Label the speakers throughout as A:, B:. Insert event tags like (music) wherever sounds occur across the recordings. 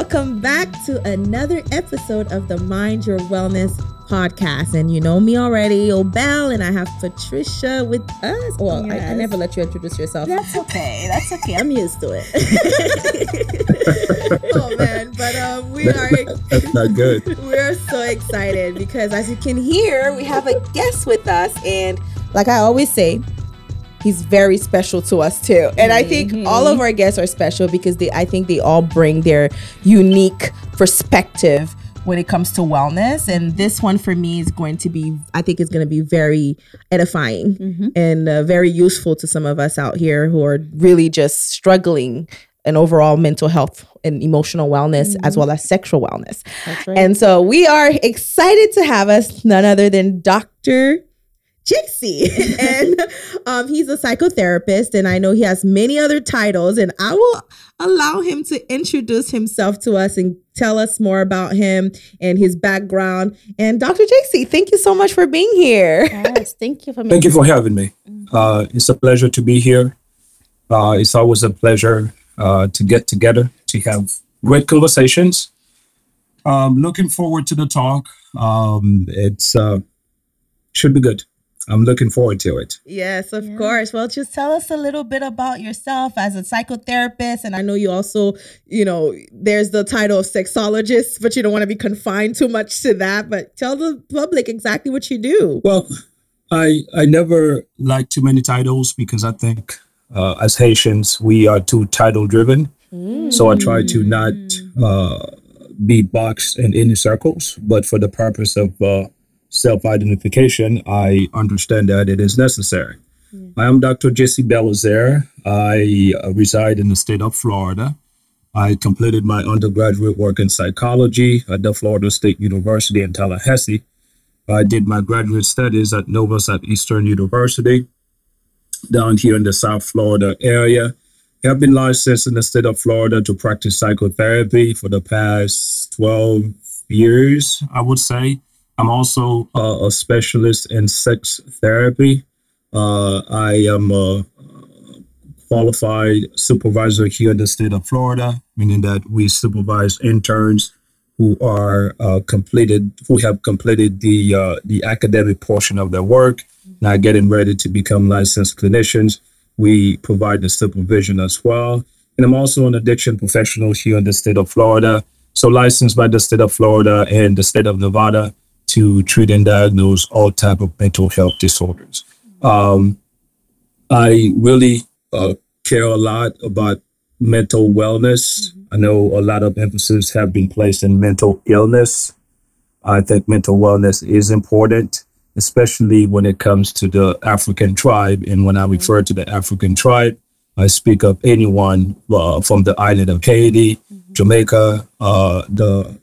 A: welcome back to another episode of the Mind Your Wellness podcast. And you know me already, Obel, and I have Patricia with us. Well, I, I never let you introduce yourself.
B: That's okay. That's okay. I'm used to it. (laughs)
A: oh man, but um, we are
C: That's not good. (laughs)
A: we're so excited because as you can hear, we have a guest with us, and like I always say, he's very special to us too. And I think mm-hmm. all of our guests are special because they I think they all bring their unique perspective when it comes to wellness. And this one for me is going to be, I think, is going to be very edifying mm-hmm. and uh, very useful to some of us out here who are really just struggling and overall mental health and emotional wellness as mm-hmm. well as sexual wellness.
B: That's right.
A: And so we are excited to have us none other than Dr. JC. (laughs) and um, he's a psychotherapist, and I know he has many other titles. And I will allow him to introduce himself to us and tell us more about him and his background. And Dr. JC, thank you so much for being here.
B: yes, thank you for me.
C: Thank you for having me. Uh, it's a pleasure to be here. Uh, it's always a pleasure uh, to get together to have great conversations. Um, looking forward to the talk. Um, it's uh, should be good. I'm looking forward to it.
A: Yes, of
B: Yeah.
A: course. Well, just tell us a little bit about yourself as a psychotherapist. And I know you also, you know, there's the title of sexologist, but you don't want to be confined too much to that. But tell the public exactly what you do.
C: Well, I I never like too many titles because I think uh, as Haitians we are too title driven. So I try to not uh, be boxed in any circles, but for the purpose of uh, self identification, I understand that it is necessary. I am Dr. Jesse Belizaire. I uh, reside in the state of Florida. I completed my undergraduate work in psychology at the Florida State University in Tallahassee. I did my graduate studies at Nova Southeastern University down here in the South Florida area. I have been licensed in the state of Florida to practice psychotherapy for the past 12 years, I would say. I'm also uh, a specialist in sex therapy. Uh, I am a qualified supervisor here in the state of Florida, meaning that we supervise interns who are uh, completed, who have completed the uh, the academic portion of their work, now getting ready to become licensed clinicians. We provide the supervision as well, and I'm also an addiction professional here in the state of Florida. So licensed by the state of Florida and the state of Nevada to treat and diagnose all type of mental health disorders. Um, I really uh, care a lot about mental wellness. I know a lot of emphasis have been placed in mental illness. I think mental wellness is important, especially when it comes to the African tribe. And when I refer to the African tribe, I speak of anyone uh, from the island of Haiti, Jamaica, uh, the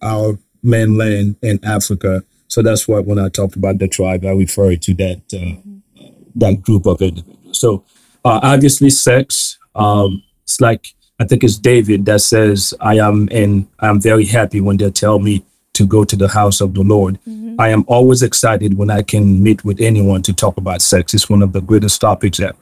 C: our mainland in Africa. So that's why when I talked about the tribe, I refer to that uh, that group of individuals. So uh, obviously, sex. Um, it's like I think it's David that says, "I am and I'm very happy when they tell me to go to the house of the Lord." I am always excited when I can meet with anyone to talk about sex. It's one of the greatest topics ever.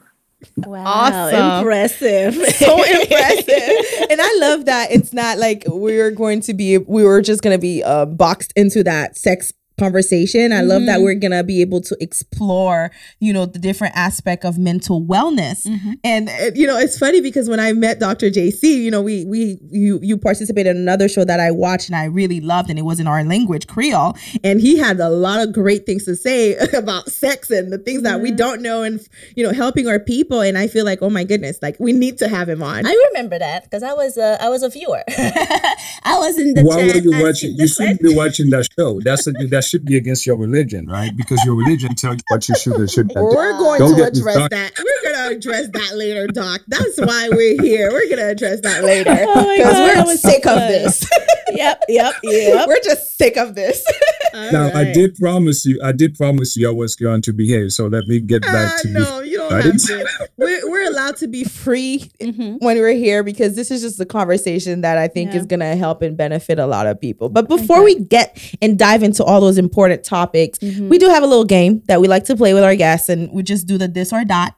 B: Wow,
A: Awesome.
B: impressive.
A: so (laughs) impressive. And I love that it's not like we're going to be, we were just going to be uh, boxed into that sex conversation. I love that we're going to be able to explore, you know, the different aspect of mental wellness. And uh, you know, it's funny because when I met Dr. JC, you know, we we you you participated in another show that I watched and I really loved and it was in our language, Creole, and he had a lot of great things to say (laughs) about sex and the things that we don't know and you know, helping our people and I feel like, oh my goodness, like we need to have him on.
B: I remember that because I was uh, I was a viewer. (laughs) I was in the
C: Why
B: chat.
C: were you
B: I
C: watching? You shouldn't be watching that show. That's a, that should be against your religion, right? Because your religion tells you what you should and should not do.
A: We're going
C: Don't
A: to address that. We're going to address that later, Doc. That's why we're here. We're going to address that later (laughs)
B: Oh
A: because
B: God, that
A: we're
B: was
A: sick
B: so
A: of this. (laughs)
B: yep, yep, yep.
A: we're just sick of this. (laughs)
C: Now I did promise you. I did promise you I was going to behave. So let me get back
A: Uh,
C: to
A: no, you don't
C: I
A: have
C: didn't
A: to. We're, we're allowed to be free
B: Mhm.
A: when we're here because this is just a conversation that I think
B: Yeah.
A: is going to help and benefit a lot of people. But before we get and dive into all those important topics,
B: Mm-hmm.
A: we do have a little game that we like to play with our guests, and we just do the this or that.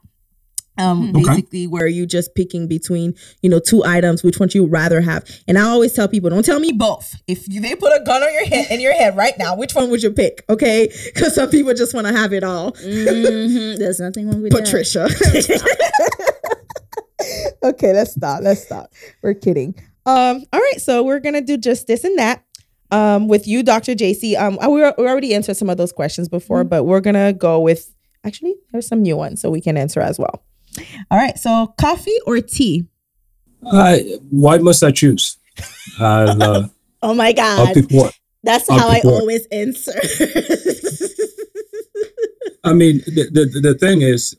A: Um,
C: Okay.
A: basically where you just picking between, you know, two items, which one you rather have. And I always tell people, don't tell me both. If you, they put a gun on your head in your head right now, which one would you pick? Okay. Cause some people just want to have it all.
B: Mhm, There's nothing wrong with
A: Patricia. (laughs) okay, let's stop. Let's stop. We're kidding. Um, all right, so we're gonna do just this and that. Um, with you, Dr. JC. Um, we, al- we already answered some of those questions before, but we're gonna go with actually there's some new ones so we can answer as well. All right, so coffee or tea?
C: I, why must I choose? I'll, uh. (laughs)
B: Oh my
C: I'll
B: God. That's
C: I'll
B: how I
C: one.
B: always answer.
C: I mean, the, the the thing is,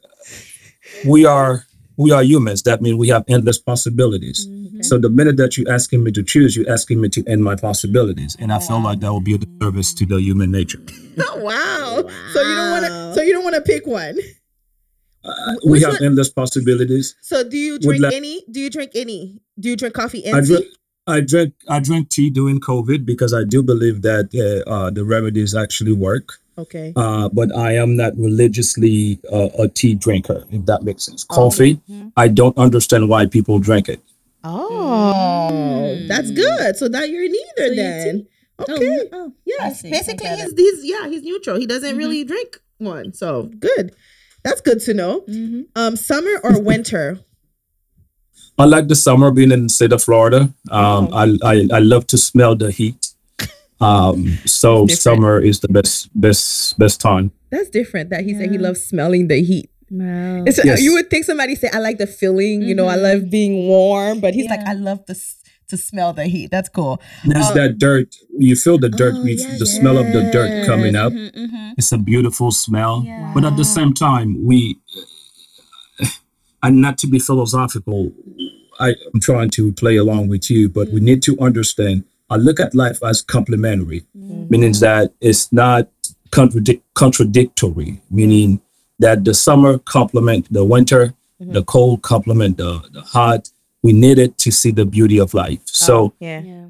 C: we are we are humans. That means we have endless possibilities. So the minute that you're asking me to choose, you're asking me to end my possibilities, and I feel like that would be a disservice to the human nature. (laughs)
A: Oh wow. So you don't want to. So you don't want to pick one.
C: Uh, we have
A: one-
C: endless possibilities.
A: So do you drink
C: like-
A: any? Do you drink any? Do you drink coffee
C: I
A: and
C: drink,
A: tea?
C: I drink I drink tea during COVID because I do believe that uh, uh, the remedies actually work.
A: Okay.
C: Uh, but I am not religiously uh, a tea drinker, if that makes sense. Coffee,
A: Mm-hmm.
C: I don't understand why people drink it.
A: Oh, that's good. So that you're neither
B: you
A: then.
B: Oh,
A: Okay.
B: oh, I
A: Yes.
B: see.
A: Basically, he's, he's yeah, he's neutral. He doesn't really drink one. So good. That's good to know.
B: Mhm.
A: Um, summer or winter? (laughs)
C: I like the summer being in the state of Florida. Um, I, I I love to smell the heat. Um, so summer is the best best best time.
A: That's different. That he said he loves smelling the heat.
B: Wow.
A: It's,
C: Yes.
A: You would think somebody say, "I like the feeling." You know, I love being warm, but he's like, "I love the to smell the heat." That's cool.
C: There's
A: Oh.
C: that dirt. You feel the dirt.
B: Oh, yeah,
C: the smell of the dirt coming up.
B: Mhm, mhm.
C: It's a beautiful smell.
B: Yeah.
C: But at the same time, we and not to be philosophical, I, I'm trying to play along with you, but we need to understand. I look at life as complementary, meaning that it's not contradic- contradictory, meaning that the summer complement the winter, the cold complement the, the hot. We need it to see the beauty of life. So
A: yeah.
B: Yeah.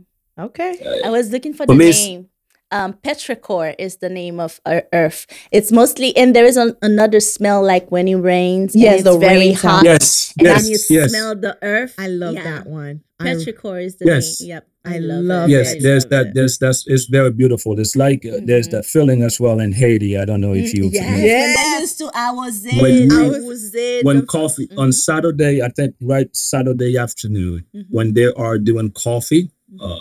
A: Okay.
B: I was looking for
C: For
B: the
C: me,
B: name. Um, petrichor is the name of our earth. It's mostly, and there is an, another smell like when it rains. and
A: Yes,
B: it's
A: the
B: very
A: rain
B: hot.
C: yes,
B: And
C: yes,
B: then you
C: yes.
B: smell the earth.
A: I love
B: Yeah.
A: that one. I,
B: Petrichor is the
C: Yes.
B: name. Yep.
A: I
B: I, love,
A: love
B: it.
C: yes there's that
B: it.
C: there's that's it's very beautiful it's like uh, there's that feeling as well in haiti i don't know if you
B: Yes.
C: familiar.
B: When
A: Yes.
B: they used to, I was in.
C: When
B: I was in.
C: when
B: the-
C: coffee on saturday i think right saturday afternoon when they are doing coffee uh,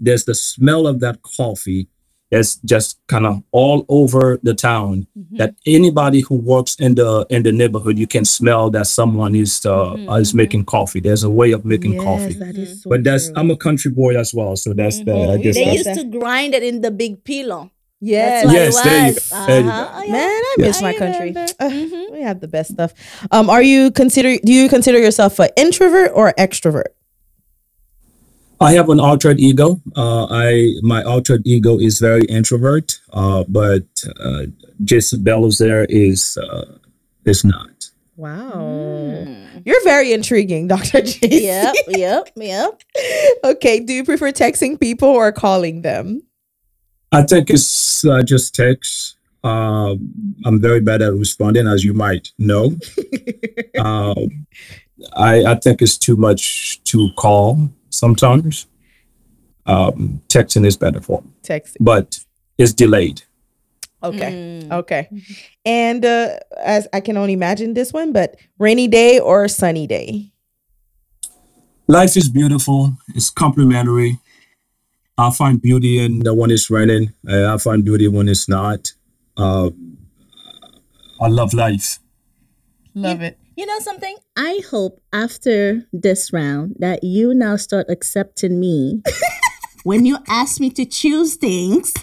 C: there's the smell of that coffee that's just kind of all over the town that anybody who works in the in the neighborhood you can smell that someone is uh, is making coffee there's a way of making
A: yes,
C: coffee
A: that is so
C: but that's
A: true.
C: i'm a country boy as well so that's the i guess
B: They used to grind it in the big pillow.
A: yes.
B: That's
C: Yes, there you
B: was.
C: go. There you
B: Uh-huh.
C: go.
B: Oh, yeah.
A: Man, I
C: Yes.
A: miss my country.
B: remember.
A: Ugh,
B: Mhm.
A: We have the best stuff. Um, are you consider? Do you consider yourself an introvert or extrovert?
C: I have an altered ego. Uh, I my altered ego is very introvert, uh, but uh, Jesse Belizaire is uh, is not.
A: Wow, you're very intriguing, (laughs) Doctor J.
B: Yep, yep, yep. (laughs)
A: okay. Do you prefer texting people or calling them?
C: I think it's uh, just text. Um, I'm very bad at responding, as you might know. um, (laughs) I I think it's too much to call sometimes. Um, texting is better for me,
A: Texting.
C: but it's delayed.
A: Okay. Okay. And uh, as I can only imagine this one, but rainy day or sunny day?
C: Life is beautiful. It's complementary. I find beauty in the one it's raining. Uh, I find beauty when it's not. Uh, I love life.
A: Love it.
B: You know something? I hope after this round that you now start accepting me (laughs) when you ask me to choose things.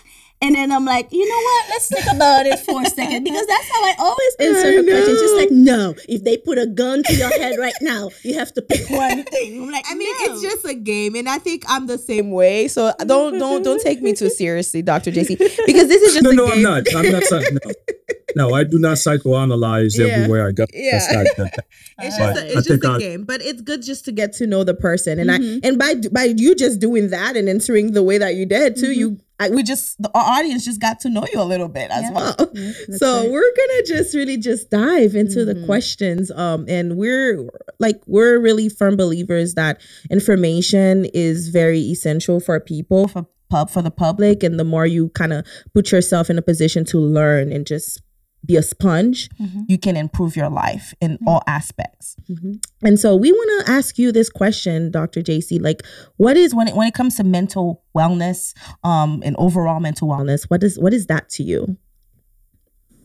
B: And then I'm like, you know what? Let's think about it for a second because that's how I always answer her questions. Just like, no, if they put a gun to your head right now, you have to pick one thing. I'm like,
A: I mean,
B: no.
A: it's just a game, and I think I'm the same way. So don't don't don't take me too seriously, Doctor JC, because this is just
C: No,
A: a
C: no,
A: game.
C: I'm not. I'm not. saying- No. (laughs) no, I do not psychoanalyze
A: Yeah.
C: everywhere I go.
A: Yeah.
C: That's not the (laughs)
A: It's just, a, it's just
C: think
A: a
C: I-
A: game, but it's good just to get to know the person, and
B: Mhm.
A: I and by by you just doing that and entering the way that you did too,
B: Mhm.
A: you I, we just the our audience just got to know you a little bit as
B: Yeah.
A: well.
B: Yeah, (laughs) that's
A: so
B: right.
A: we're gonna just really just dive into the
B: Mhm.
A: questions, um, and we're like we're really firm believers that information is very essential for people for pub for the public, and the more you kind of put yourself in a position to learn and just be a sponge,
B: Mhm.
A: you can improve your life in all aspects.
B: Mhm.
A: And so we want to ask you this question, Dr. JC, like what is when it when it comes to mental wellness, um, and overall mental wellness, what is what is that to you?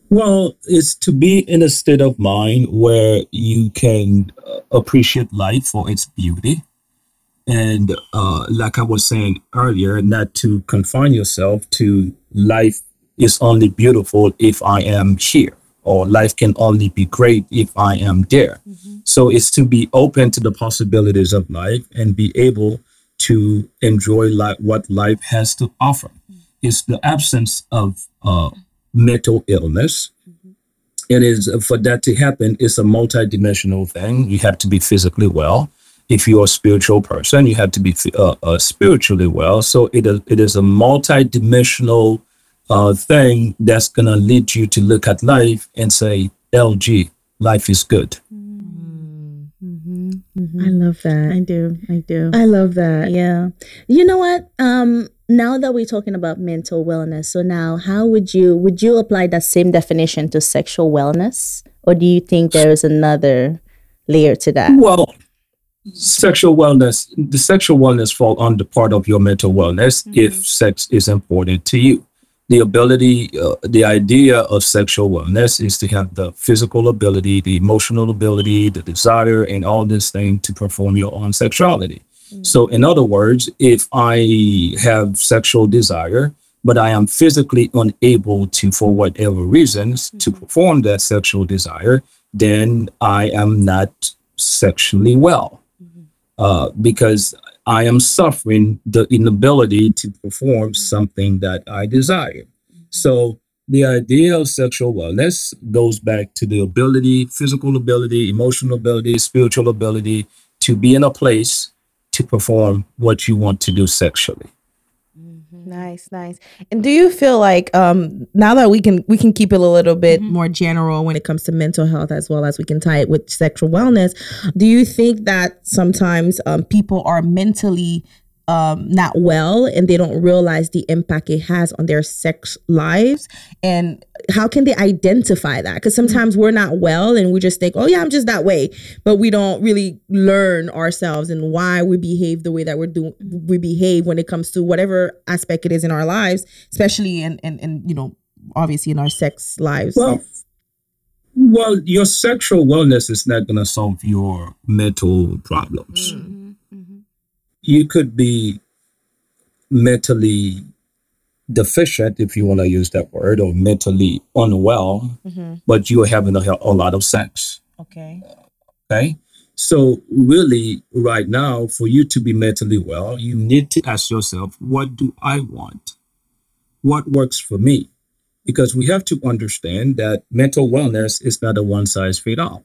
C: Well, it's to be in a state of mind where you can uh, appreciate life for its beauty. And uh, like I was saying earlier, not to confine yourself to life is only beautiful if I am here, or life can only be great if I am there. So it's to be open to the possibilities of life and be able to enjoy li- what life has to offer. It's the absence of uh, mental illness. It is for that to happen. It's a multidimensional thing. You have to be physically well. If you're a spiritual person, you have to be uh, uh, spiritually well. So it is, it is a multidimensional uh, thing that's gonna lead you to look at life and say, "LG, life is good."
A: I love that.
B: I do. I do.
A: I love that.
B: Yeah. You know what? Um, now that we're talking about mental wellness, so now how would you would you apply that same definition to sexual wellness? Or do you think there is another layer to that?
C: Well, sexual wellness, the sexual wellness fall under part of your mental wellness if sex is important to you. The ability, uh, the idea of sexual wellness is to have the physical ability, the emotional ability, the desire, and all this thing to perform your own sexuality. So, in other words, if I have sexual desire, but I am physically unable to, for whatever reasons, to perform that sexual desire, then I am not sexually well. Uh, because I am suffering the inability to perform something that I desire. So the idea of sexual wellness goes back to the ability, physical ability, emotional ability, spiritual ability to be in a place to perform what you want to do sexually.
A: Nice, nice. And do you feel like um now that we can we can keep it a little bit more general when it comes to mental health as well as we can tie it with sexual wellness, do you think that sometimes um people are mentally um not well and they don't realize the impact it has on their sex lives. And how can they identify that? Because sometimes we're not well and we just think oh yeah i'm just that way. But we don't really learn ourselves and why we behave the way that we're doing we behave when it comes to whatever aspect it is in our lives especially in in, in you know obviously in our sex lives.
C: Well, well, your sexual wellness is not going to solve your mental problems. You could be mentally deficient, if you want to use that word, or mentally unwell,
A: Mhm.
C: but you're having a, a lot of sex.
A: okay
C: Okay. So, really, right now, for you to be mentally well, you need to ask yourself, what do I want? What works for me? Because we have to understand that mental wellness is not a one size fit all.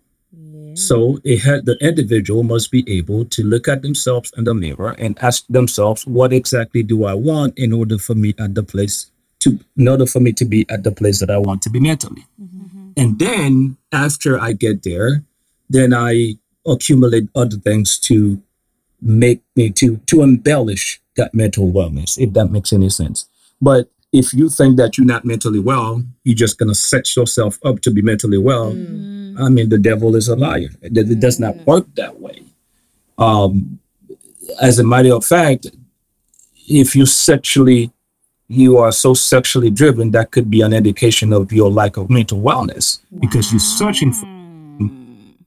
C: So, it had, the individual must be able to look at themselves in the mirror and ask themselves, what exactly do I want in order for me at the place to, in order for me to be at the place that I want to be mentally? Mm-hmm. And then after I get there, then I accumulate other things to make me to to embellish that mental wellness, if that makes any sense. But if you think that you're not mentally well, you're just gonna set yourself up to be mentally well. I mean, the devil is a liar. It, it does not work that way. Um, as a matter of fact, if you sexually you are so sexually driven, that could be an indication of your lack of mental wellness because you're searching for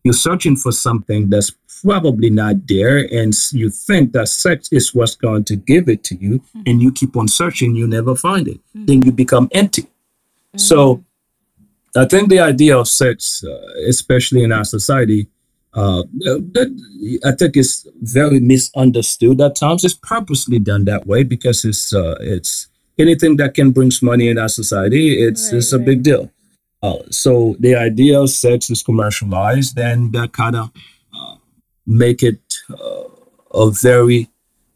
C: you're searching for something that's probably not there and you think that sex is what's going to give it to you and you keep on searching you never find it. Then you become empty. So i think the idea of sex uh, especially in our society uh, that, i think it's very misunderstood at times. It's purposely done that way because it's uh, it's anything that can bring money in our society it's it's a big deal Uh, so the idea of sex is commercialized, and that kind of uh, make it uh, a very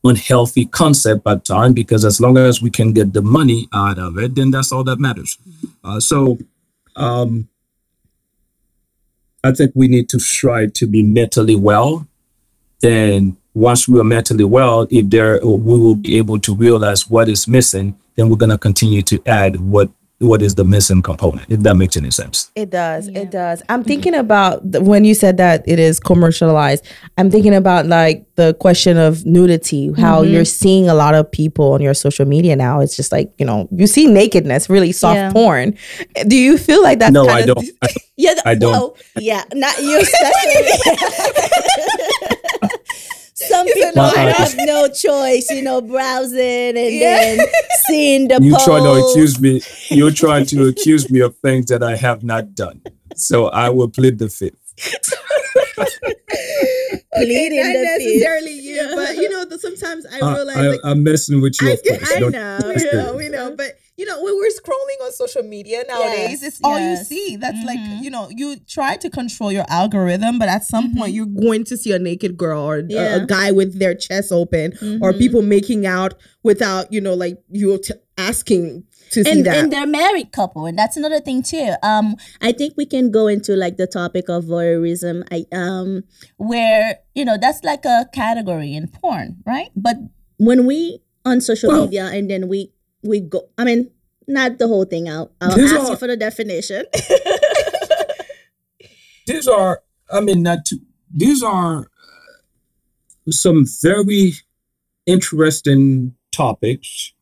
C: unhealthy concept at time because as long as we can get the money out of it, then that's all that matters. Uh, so um, I think we need to strive to be mentally well. Then once we are mentally well, if there we will be able to realize what is missing, then we're gonna continue to add what what is the missing component, if that makes any sense.
A: It does. It does. I'm thinking about the, when you said that it is commercialized. I'm thinking about like the question of nudity, how
B: Mm-hmm.
A: you're seeing a lot of people on your social media now. It's just like, you know, you see nakedness, really soft
B: Yeah.
A: porn. Do you feel like that?
C: no,
A: kind
C: I
A: of
C: don't. I, (laughs)
B: Yeah,
C: I don't.
B: Well, yeah, not you (laughs) especially. (laughs) (laughs) Some people have no choice, you know, browsing and
A: Yeah.
B: then seeing the
C: you
B: post.
C: try to accuse me. You're trying to accuse me of things that I have not done. So I will plead the fifth. (laughs)
B: pleading
A: not
B: the fifth.
A: necessarily you, but you know, the, sometimes I
C: I,
A: realize
C: I,
A: like
C: I'm messing with you,
A: I
C: of
A: get-
C: course.
B: I know.
C: don't
A: we know, we know. But you know, when we're scrolling on social media nowadays,
B: Yes,
A: it's all you see. That's
B: Mhm.
A: like you know, you try to control your algorithm, but at some point, you're going to see a naked girl or a-
B: Yeah.
A: a, guy with their chest open, or
B: Mhm.
A: people making out without you know, like you t- asking to see
B: and,
A: that.
B: and they're married couple and that's another thing too. Um i think we can go into like the topic of voyeurism. I um where you know that's like a category in porn right? But when we on social
C: Well-
B: media and then we we go i mean not the whole thing i'll, I'll
C: These
B: ask
C: are-
B: you for the definition. (laughs)
C: These are i mean not to, these are uh, some very interesting topics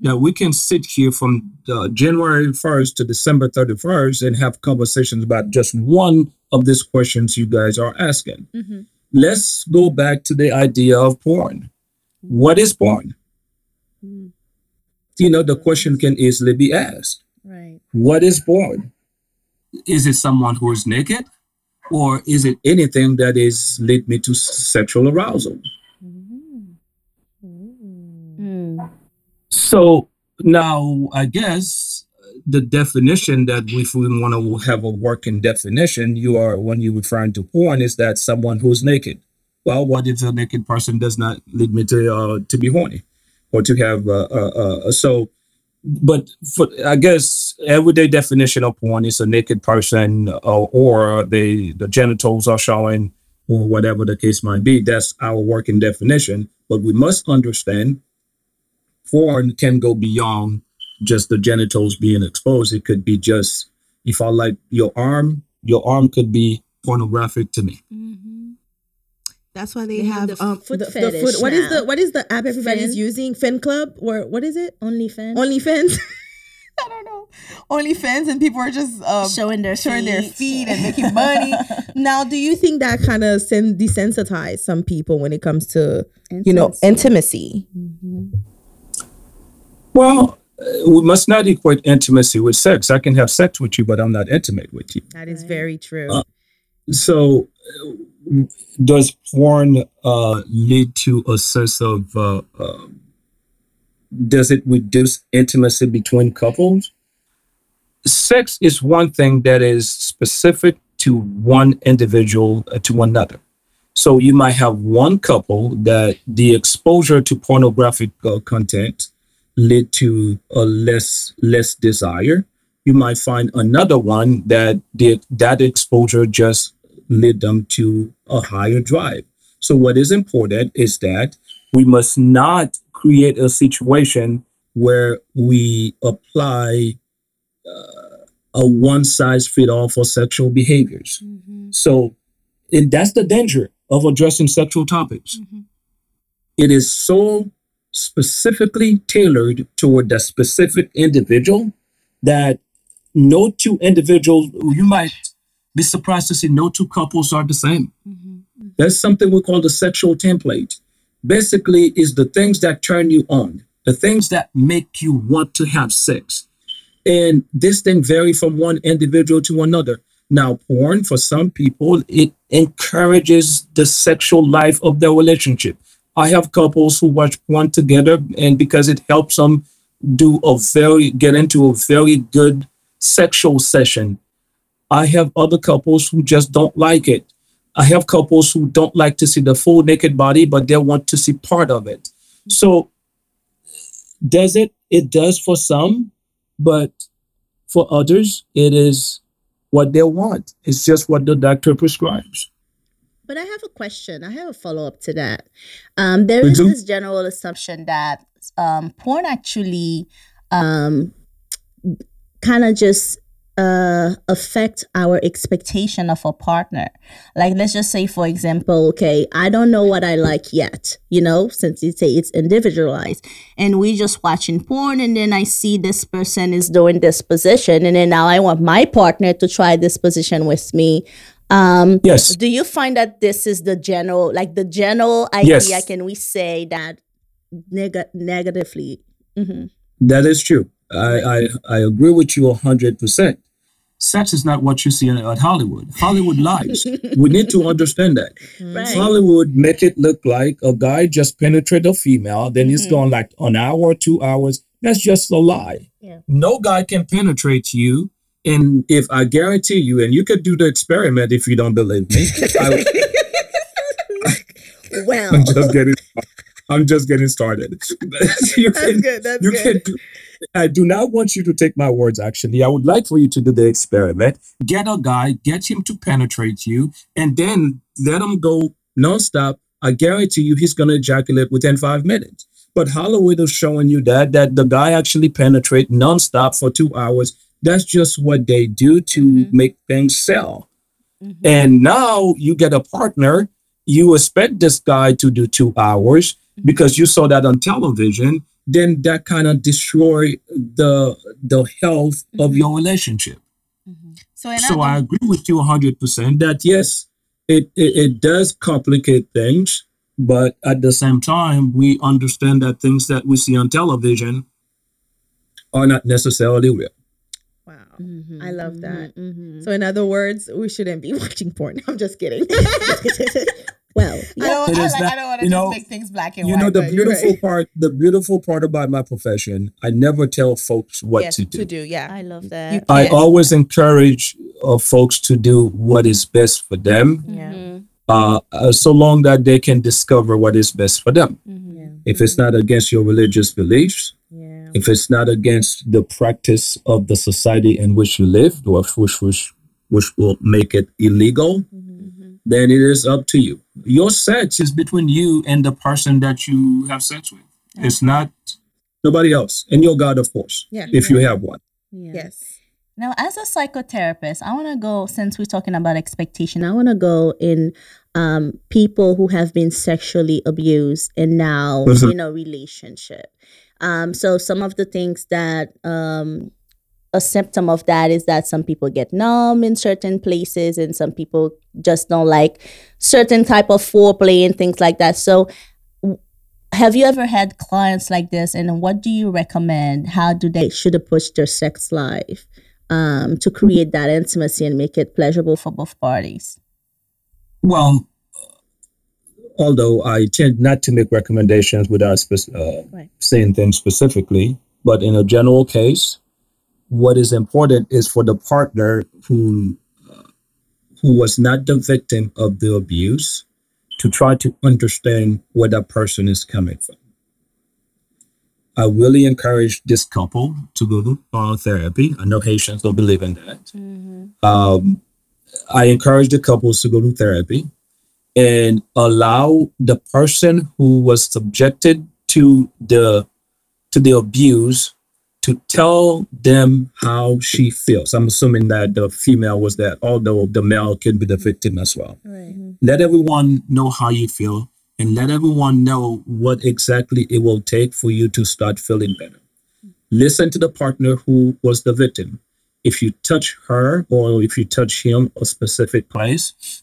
C: that we can sit here from uh, january 1st to december 31st and have conversations about just one of these questions you guys are asking
B: Mhm.
C: let's go back to the idea of porn what is porn
B: Mm.
C: you know the question can easily be asked
B: right
C: what is porn? Is it someone who is naked? Or is it anything that is lead me to sexual arousal? So now I guess the definition that if we want to have a working definition, you are when you're referring to porn is that someone who's naked. Well, what if a naked person does not lead me to uh, to be horny or to have uh, uh, uh, so? But for I guess everyday definition of porn is a naked person uh, or they the genitals are showing or whatever the case might be. That's our working definition. But we must understand porn can go beyond just the genitals being exposed. It could be just if I like your arm, your arm could be pornographic to me.
A: That's why they
B: They have
A: have
B: the
A: um,
B: foot
A: the, the
B: fetish
A: foot. What is
B: now.
A: the what is the app everybody's
B: Fin.
A: using? Fin Club or what is it?
B: OnlyFans
A: OnlyFans. (laughs) I don't know. OnlyFans and people are just um,
B: showing their
A: showing their
B: feet.
A: feet and making money. (laughs) now, do you think that kind of sen- desensitize some people when it comes to you know
B: Intimacy.
A: intimacy?
C: Well, uh, we must not equate intimacy with sex. I can have sex with you, but I'm not intimate with you.
A: That is very true.
C: Uh, So, uh, does porn uh, lead to a sense of? Uh, uh, does it reduce intimacy between couples? Sex is one thing that is specific to one individual uh, to another. So you might have one couple that the exposure to pornographic uh, content led to a less less desire. You might find another one that did that exposure just led them to a higher drive. So what is important is that we must not create a situation where we apply uh, a one size fit all for sexual behaviors. So and that's the danger of addressing sexual topics. It is so specifically tailored toward that specific individual that no two individuals, you might be surprised to see no two couples are the same. Mm-hmm. That's something we call the sexual template. Basically, is the things that turn you on, the things that make you want to have sex. And this thing vary from one individual to another. Now, porn for some people, it encourages the sexual life of their relationship. I have couples who watch porn together, and because it helps them do a very get into a very good sexual session, I have other couples who just don't like it. I have couples who don't like to see the full naked body, but they want to see part of it. So, does it? It does for some, but for others, it is what they want. It's just what the doctor prescribes.
B: But I have a question. I have a follow up to that. Um, there is this general assumption that um, porn actually um, kind of just uh, affect our expectation of a partner. Like, let's just say, for example, okay, I don't know what I like yet, you know, since you say it's individualized, and we just watching porn, and then I see this person is doing this position, and then now I want my partner to try this position with me. Um,
C: Yes.
B: do you find that this is the general, like the general idea?
C: Yes.
B: Can we say that neg- negatively? hmm
C: That is true. I, I, I agree with you 100%. Sex is not what you see in, at Hollywood. Hollywood lies. (laughs) we need to understand that.
B: Right.
C: Hollywood make it look like a guy just penetrate a female, then he's gone like an hour, two hours. That's just a lie.
B: Yeah.
C: No guy can penetrate you. And if I guarantee you, and you could do the experiment if you don't believe me, I, (laughs)
B: Well,
C: I'm just getting, I'm just getting started. (laughs) you can,
A: good. That's
C: you can do, I do not want you to take my words actually. I would like for you to do the experiment. Get a guy, get him to penetrate you, and then let him go nonstop. I guarantee you he's gonna ejaculate within five minutes. But Hollywood is showing you that that the guy actually penetrate nonstop for two hours. That's just what they do to mm-hmm. make things sell. Mm-hmm. And now you get a partner. You expect this guy to do two hours mm-hmm. because you saw that on television. Then that kind of destroy the the health of your relationship.
A: So, in
C: So
A: other-
C: I agree with you hundred percent that yes, it, it it does complicate things, but at the same time, we understand that things that we see on television are not necessarily real.
A: Wow.
B: Mhm,
A: I love that.
B: mhm,
A: So, in other words, we shouldn't be (laughs) watching porn. I'm just kidding. (laughs)
B: well, (laughs)
A: I don't, I, like,
C: not-
A: I don't want to
C: you know-
A: make things black and
C: You
A: white.
C: You know the beautiful
A: right.
C: part. The beautiful part about my profession, I never tell folks what
A: yes,
C: to do.
A: to do. Yeah.
B: I love
A: You
B: that.
C: I
A: can't-
C: always encourage uh, folks to do what is best for them,
A: Yeah.
B: Mhm,
C: uh, uh, so long that they can discover what is best for them.
B: mhm.
A: Yeah.
C: If it's not against your religious beliefs,
A: Yeah.
C: If it's not against the practice of the society in which you live, or which which which will make it illegal,
B: Mhm.
C: then it is up to you. Your sex is between you and the person that you have sex with. It's not nobody else, and your God, of course,
A: Yeah.
C: if you have one.
B: Yeah.
A: Yes.
B: Now, as a psychotherapist, I want to go, since we're talking about expectation, I want to go in um, people who have been sexually abused and now in a relationship. Um, so, some of the things that um, a symptom of that is that some people get numb in certain places and some people just don't like certain type of foreplay and things like that. So, have you ever had clients like this and what do you recommend? How do they should approach their sex life? um, to create that intimacy and make it pleasurable for both parties.
C: Well, although I tend not to make recommendations without spec- uh,
B: Right.
C: saying things specifically, but in a general case, what is important is for the partner who uh, who was not the victim of the abuse to try to understand where that person is coming from. I really encourage this couple to go to uh, therapy. I know Haitians don't believe in that. Um, I encourage the couples to go to therapy and allow the person who was subjected to the to the abuse to tell them how she feels. I'm assuming that the female was that, although the male can be the victim as well.
A: Right. Mm-hmm.
C: Let everyone know how you feel and let everyone know what exactly it will take for you to start feeling better. Listen to the partner who was the victim. If you touch her or if you touch him a specific place,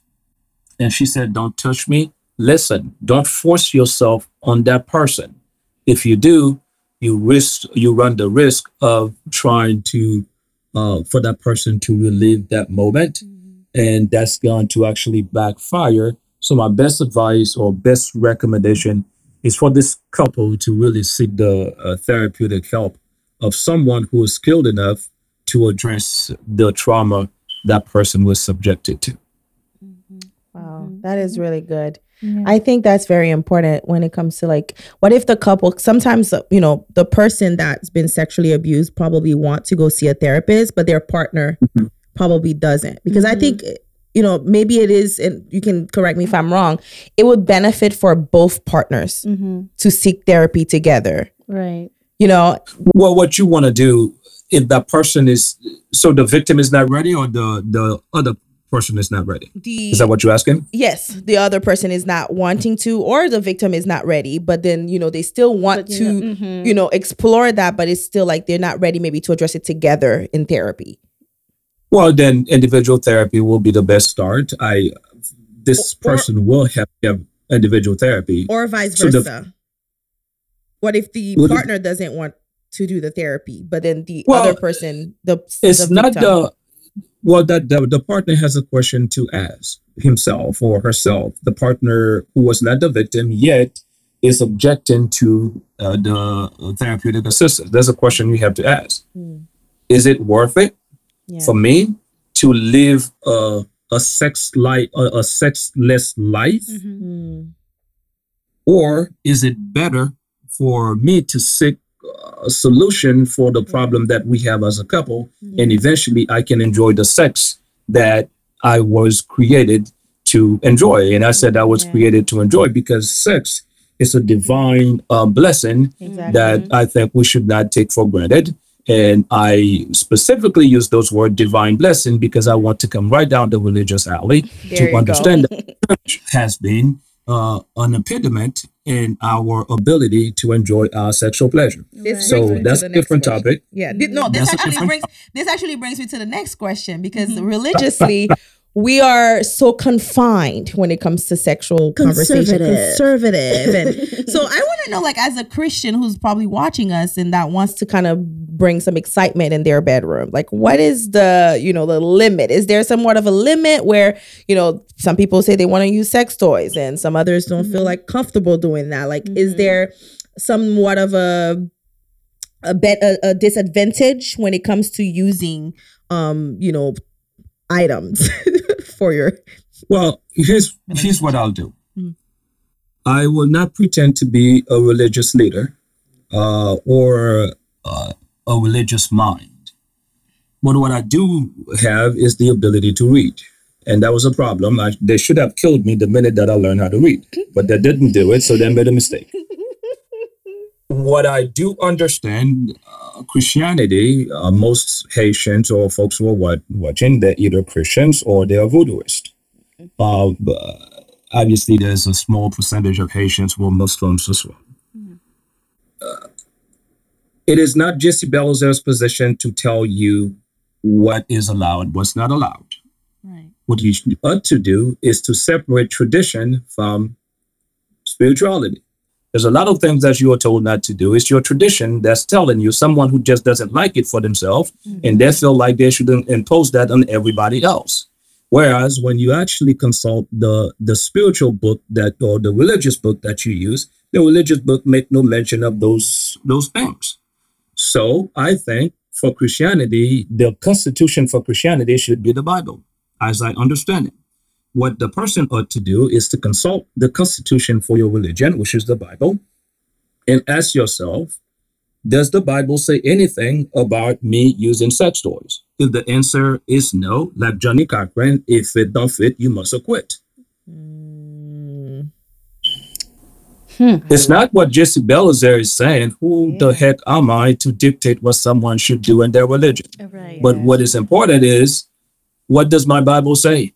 C: and she said, Don't touch me, listen, don't force yourself on that person. If you do, you risk you run the risk of trying to uh, for that person to relive that moment and that's going to actually backfire so my best advice or best recommendation is for this couple to really seek the uh, therapeutic help of someone who is skilled enough to address the trauma that person was subjected to.
A: Wow, that is really good. I think that's very important when it comes to like, what if the couple sometimes uh, you know the person that's been sexually abused probably want to go see a therapist, but their partner
C: Mhm.
A: probably doesn't because I think you know maybe it is, and you can correct me if I'm wrong. It would benefit for both partners
B: Mm-hmm.
A: to seek therapy together.
B: Right.
A: You know,
C: Well, what you want to do if that person is so the victim is not ready or the the other person is not ready.
A: the
C: Is that what you're asking?
A: yes, the other person is not wanting to, or the victim is not ready, but then you know they still want
B: But,
A: to.
B: you know, mhm.
A: you know explore that but it's still like they're not ready maybe to address it together in therapy
C: Well, then individual therapy will be the best start. I this
A: Or-
C: person will have have individual therapy.
A: or vice
C: So the-
A: versa what if the
C: Well, the-
A: partner doesn't want to do the therapy but then the
C: Well,
A: other person the
C: it's
A: the
C: not
A: victim-
C: the well that the, the partner has a question to ask himself or herself the partner who was not the victim yet is objecting to uh, the therapeutic assistance there's a question you have to ask
A: Hmm.
C: is it worth it
A: yeah.
C: for me to live a a sex life a, a sexless life
B: Mhm.
A: Hmm.
C: or is it better for me to seek a solution for the mm-hmm. problem that we have as a couple mm-hmm. and eventually i can enjoy the sex that i was created to enjoy. And i said i was
A: Yeah.
C: created to enjoy because sex is a divine uh, blessing
A: exactly.
C: that i think we should not take for granted. And i specifically use those words divine blessing because i want to come right down the religious alley
A: There
C: to understand that (laughs) church has been uh, an impediment in our ability to enjoy our sexual pleasure.
A: This
C: So
A: brings me to
C: that's a different
A: question.
C: topic.
A: Yeah. no, this
C: That's
A: actually brings this actually brings me to the next question because religiously we are so confined when it comes to sexual conversation.
B: Conservative.
A: Conservative. And (laughs) so I want to know, like, as a Christian who's probably watching us and that wants to kind of bring some excitement in their bedroom, like what is the, you know, the limit? Is there somewhat of a limit where, you know, some people say they want to use sex toys and some others don't feel like comfortable doing that? Like, is
B: Mhm.
A: there somewhat of a a bet a, a disadvantage when it comes to using um you know items (laughs) for your
C: Well, here's here's what I'll do.
A: Mhm.
C: I will not pretend to be a religious leader uh, or uh, a religious mind. But what I do have is the ability to read. And that was a problem. I, they should have killed me the minute that I learned how to read, but they didn't do it, so they made a mistake. (laughs) what I do understand, uh, Christianity, uh, most Haitians or folks who are watching, they're either Christians or they're voodooist. Uh, obviously, there's a small percentage of Haitians who are Muslims as well. Uh, it is not Jesse Belizaire's position to tell you what is allowed, what's not allowed.
B: Right.
C: What you ought to do is to separate tradition from spirituality. There's a lot of things that you are told not to do. It's your tradition that's telling you someone who just doesn't like it for themselves and they mm-hmm. feel like they should impose that on everybody else. Whereas when you actually consult the the spiritual book that or the religious book that you use, the religious book make no mention of those those things. So I think for Christianity, the constitution for Christianity should be the Bible, as I understand it. What the person ought to do is to consult the constitution for your religion, which is the Bible, and ask yourself, does the Bible say anything about me using sex toys? If the answer is no, like Johnnie Cochran, if it don't fit, you must acquit.
A: Mm,
C: It's not what Jesse Belizaire is saying. Who the heck am I to dictate what someone should do in their religion?
B: Right.
C: But what is important is what does my Bible say?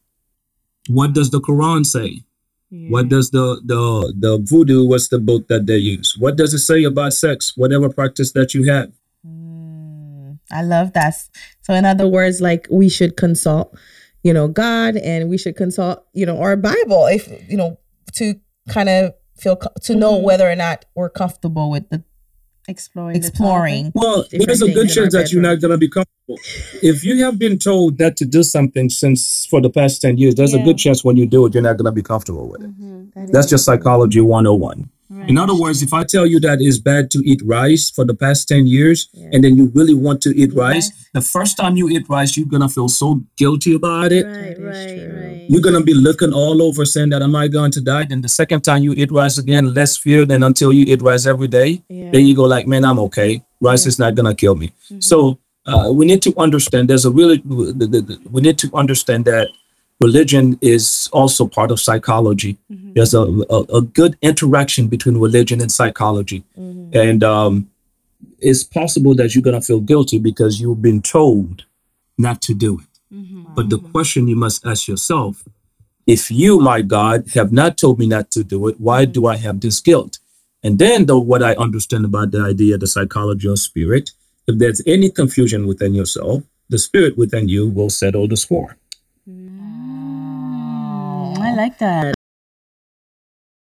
C: What does the Quran say? What does the the the voodoo? What's the book that they use? What does it say about sex? Whatever practice that you have.
A: mm, I love that. So in other words, like we should consult, you know, God and we should consult, you know, our Bible if you know to kind of feel co- to know
B: Mhm.
A: whether or not we're comfortable with the
B: exploring.
A: exploring.
C: Well, there's a good chance that you're not going to be comfortable. if you have been told that to do something since for the past 10 years, there's a good chance when you do it, you're not going to be comfortable with it.
B: topic. Mhm.
A: That
C: That's
A: is-
C: just psychology 101.
B: Right.
C: In other words, if I tell you that it's bad to eat rice for the past 10 years
A: Yeah.
C: and then you really want to eat rice, the first time you eat rice, you're going to feel so guilty about it.
B: Right, right, right.
C: You're going to be looking all over saying that, am I going to die? Then the second time you eat rice again, less fear than until you eat rice every day.
A: Yeah.
C: Then you go like, man, I'm okay. Rice is not going to kill me. So uh, we need to understand there's a really, the- the- the- we need to understand that religion is also part of psychology. There's a, a, a good interaction between religion and psychology. And um, it's possible that you're going to feel guilty because you've been told not to do it. But the question you must ask yourself if you, my God, have not told me not to do it, why do I have this guilt? And then, though, what I understand about the idea, the psychology of spirit, if there's any confusion within yourself, the spirit within you will settle the score.
B: Mm, Mm, I like that.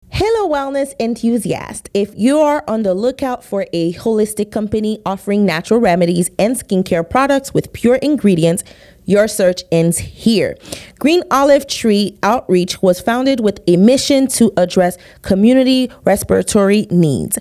A: Hello, wellness enthusiast. If you are on the lookout for a holistic company offering natural remedies and skincare products with pure ingredients, your search ends here. Green Olive Tree Outreach was founded with a mission to address community respiratory needs.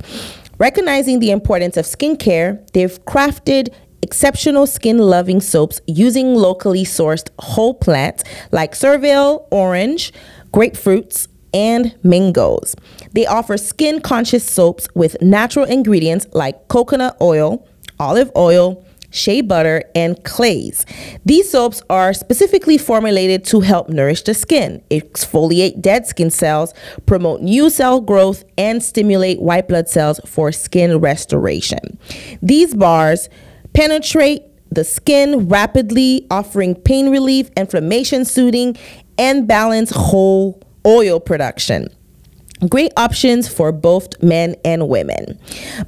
A: Recognizing the importance of skincare, they've crafted exceptional skin loving soaps using locally sourced whole plants like Cerville, orange, grapefruits, and mangoes. They offer skin conscious soaps with natural ingredients like coconut oil, olive oil, shea butter, and clays. These soaps are specifically formulated to help nourish the skin, exfoliate dead skin cells, promote new cell growth, and stimulate white blood cells for skin restoration. These bars penetrate the skin rapidly, offering pain relief, inflammation soothing, and balance whole oil production. Great options for both men and women.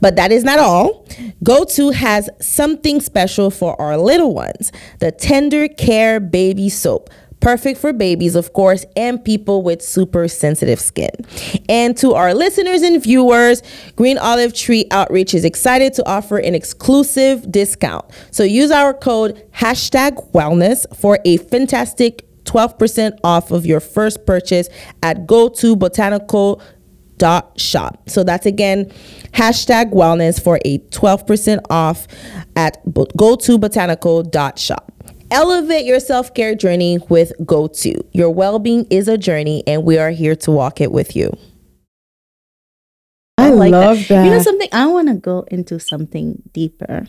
A: But that is not all. GoTo has something special for our little ones the Tender Care Baby Soap. Perfect for babies, of course, and people with super sensitive skin. And to our listeners and viewers, Green Olive Tree Outreach is excited to offer an exclusive discount. So use our code hashtag wellness for a fantastic 12% off of your first purchase at go to dot shop so that's again hashtag wellness for a 12% off at go to dot shop elevate your self-care journey with go to your well-being is a journey and we are here to walk it with you
B: I like
A: love
B: that. You know something? I want to go into something deeper.